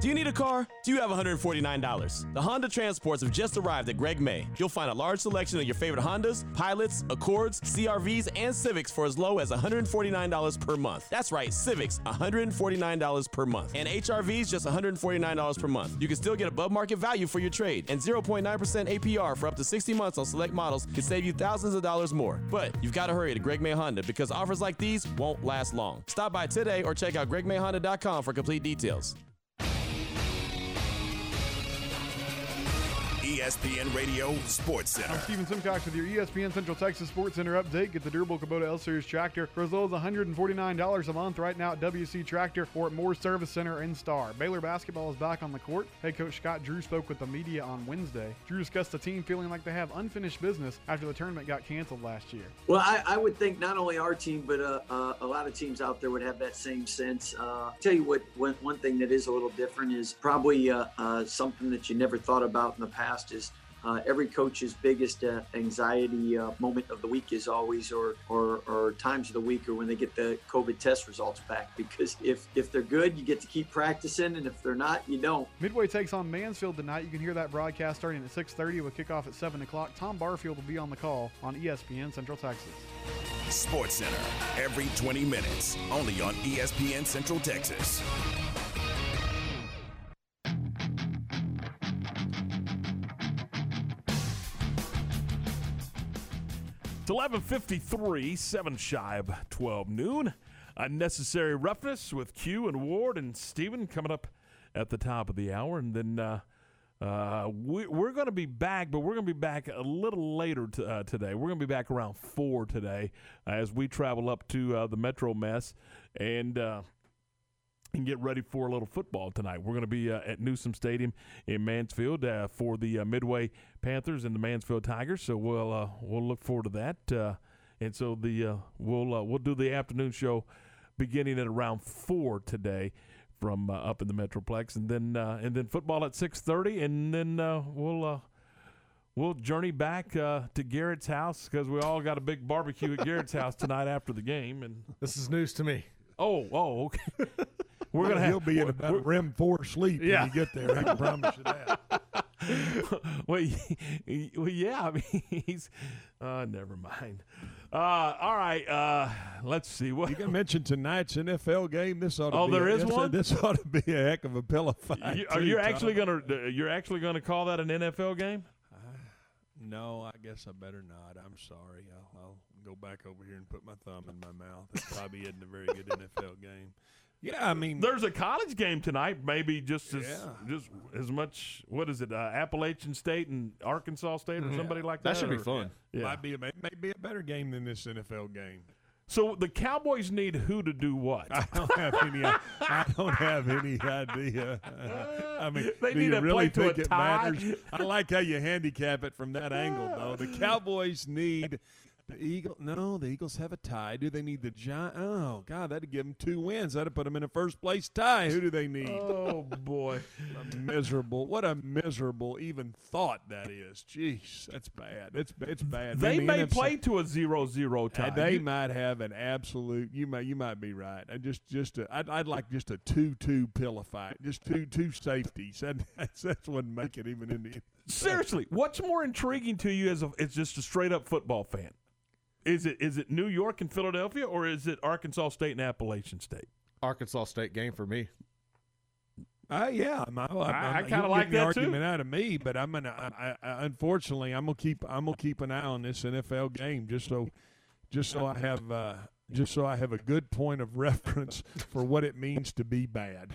Do you need a car? Do you have $149? The Honda Transports have just arrived at Greg May. You'll find a large selection of your favorite Hondas, Pilots, Accords, CRVs, and Civics for as low as $149 per month. That's right, Civics, $149 per month. And HRVs, just $149 per month. You can still get above market value for your trade, and 0.9% APR for up to 60 months on select models can save you thousands of dollars more. But you've got to hurry to Greg May Honda because offers like these won't last long. Stop by today or check out gregmayhonda.com for complete details. ESPN Radio Sports Center. I'm Steven Simcox with your ESPN Central Texas Sports Center update. Get the durable Kubota L Series tractor for as low as $149 a month right now at WC Tractor or at Moore Service Center in Star. Baylor basketball is back on the court. Head coach Scott Drew spoke with the media on Wednesday. Drew discussed the team feeling like they have unfinished business after the tournament got canceled last year. Well, I, I would think not only our team, but uh, uh, a lot of teams out there would have that same sense. Uh, tell you what, one, one thing that is a little different is probably uh, uh, something that you never thought about in the past is uh, every coach's biggest uh, anxiety uh, moment of the week is always, or, or or times of the week, or when they get the COVID test results back. Because if if they're good, you get to keep practicing, and if they're not, you don't. Midway takes on Mansfield tonight. You can hear that broadcast starting at 6:30 with kickoff at 7 o'clock. Tom Barfield will be on the call on ESPN Central Texas. Sports Center every 20 minutes, only on ESPN Central Texas. It's 1153, 7 shy of 12 noon. Unnecessary roughness with Q and Ward and Steven coming up at the top of the hour. And then uh, uh, we, we're going to be back, but we're going to be back a little later t- uh, today. We're going to be back around 4 today as we travel up to uh, the Metro Mess and. Uh, and get ready for a little football tonight. We're going to be uh, at Newsom Stadium in Mansfield uh, for the uh, Midway Panthers and the Mansfield Tigers. So we'll uh, we'll look forward to that. Uh, and so the uh, we'll uh, we'll do the afternoon show beginning at around four today from uh, up in the Metroplex, and then uh, and then football at six thirty, and then uh, we'll. Uh, We'll journey back uh, to Garrett's house because we all got a big barbecue at Garrett's house tonight after the game. And this is news to me. Oh, oh, okay. We're gonna have, he'll be in about a REM four sleep Yeah. when you get there. I can promise you that. well, well, yeah. I mean, he's. Uh, never mind. Uh, all right. Uh, let's see. What You can mention tonight's NFL game. This ought to Oh, be there a, is this, one? This ought to be a heck of a pillow fight. You, are too, you Tom. actually gonna? uh, You're actually gonna call that an NFL game? No, I guess I better not. I'm sorry. I'll, I'll go back over here and put my thumb in my mouth. It probably isn't a very good NFL game. Yeah, I mean, There's a college game tonight. Maybe just as Yeah. just as much. What is it? Uh, Appalachian State and Arkansas State, or Yeah. somebody like that. That should be or- fun. Yeah. might be a, may be a better game than this NFL game. So the Cowboys need who to do what? I don't have any. I don't have any idea. I mean, They do need you to really play to a think it tie? matters? I like how you handicap it from that angle, though. The Cowboys need the Eagle. No, the Eagles have a tie. Do they need the Giant? Oh God, that'd give them two wins. That'd put them in a first place tie. Who do they need? Oh boy, miserable. What a miserable even thought that is. Jeez, that's bad. It's it's bad. They the may NFC play to a zero-zero tie. uh, they You- might have an absolute. You might you might be right. I just just a, I'd, I'd like just a two-two pillow fight. Just two two safeties. That, that's that's wouldn't make it even in the. Seriously, what's more intriguing to you as a, as just a straight up football fan? Is it is it New York and Philadelphia, or is it Arkansas State and Appalachian State? Arkansas State game for me. Uh, yeah, I'm, I'm, I- I you'll kinda like the that, too. argument out of me, but I'm gonna. I, I, unfortunately, I'm gonna keep. I'm gonna keep an eye on this NFL game just so, just so I have, uh, just so I have a good point of reference for what it means to be bad.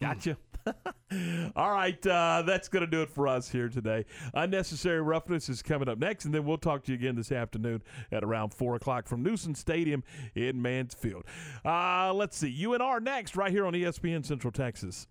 Gotcha. All right, uh, that's going to do it for us here today. Unnecessary roughness is coming up next, and then we'll talk to you again this afternoon at around four o'clock from Newsom Stadium in Mansfield. Uh, let's see, UNR next, right here on ESPN Central Texas.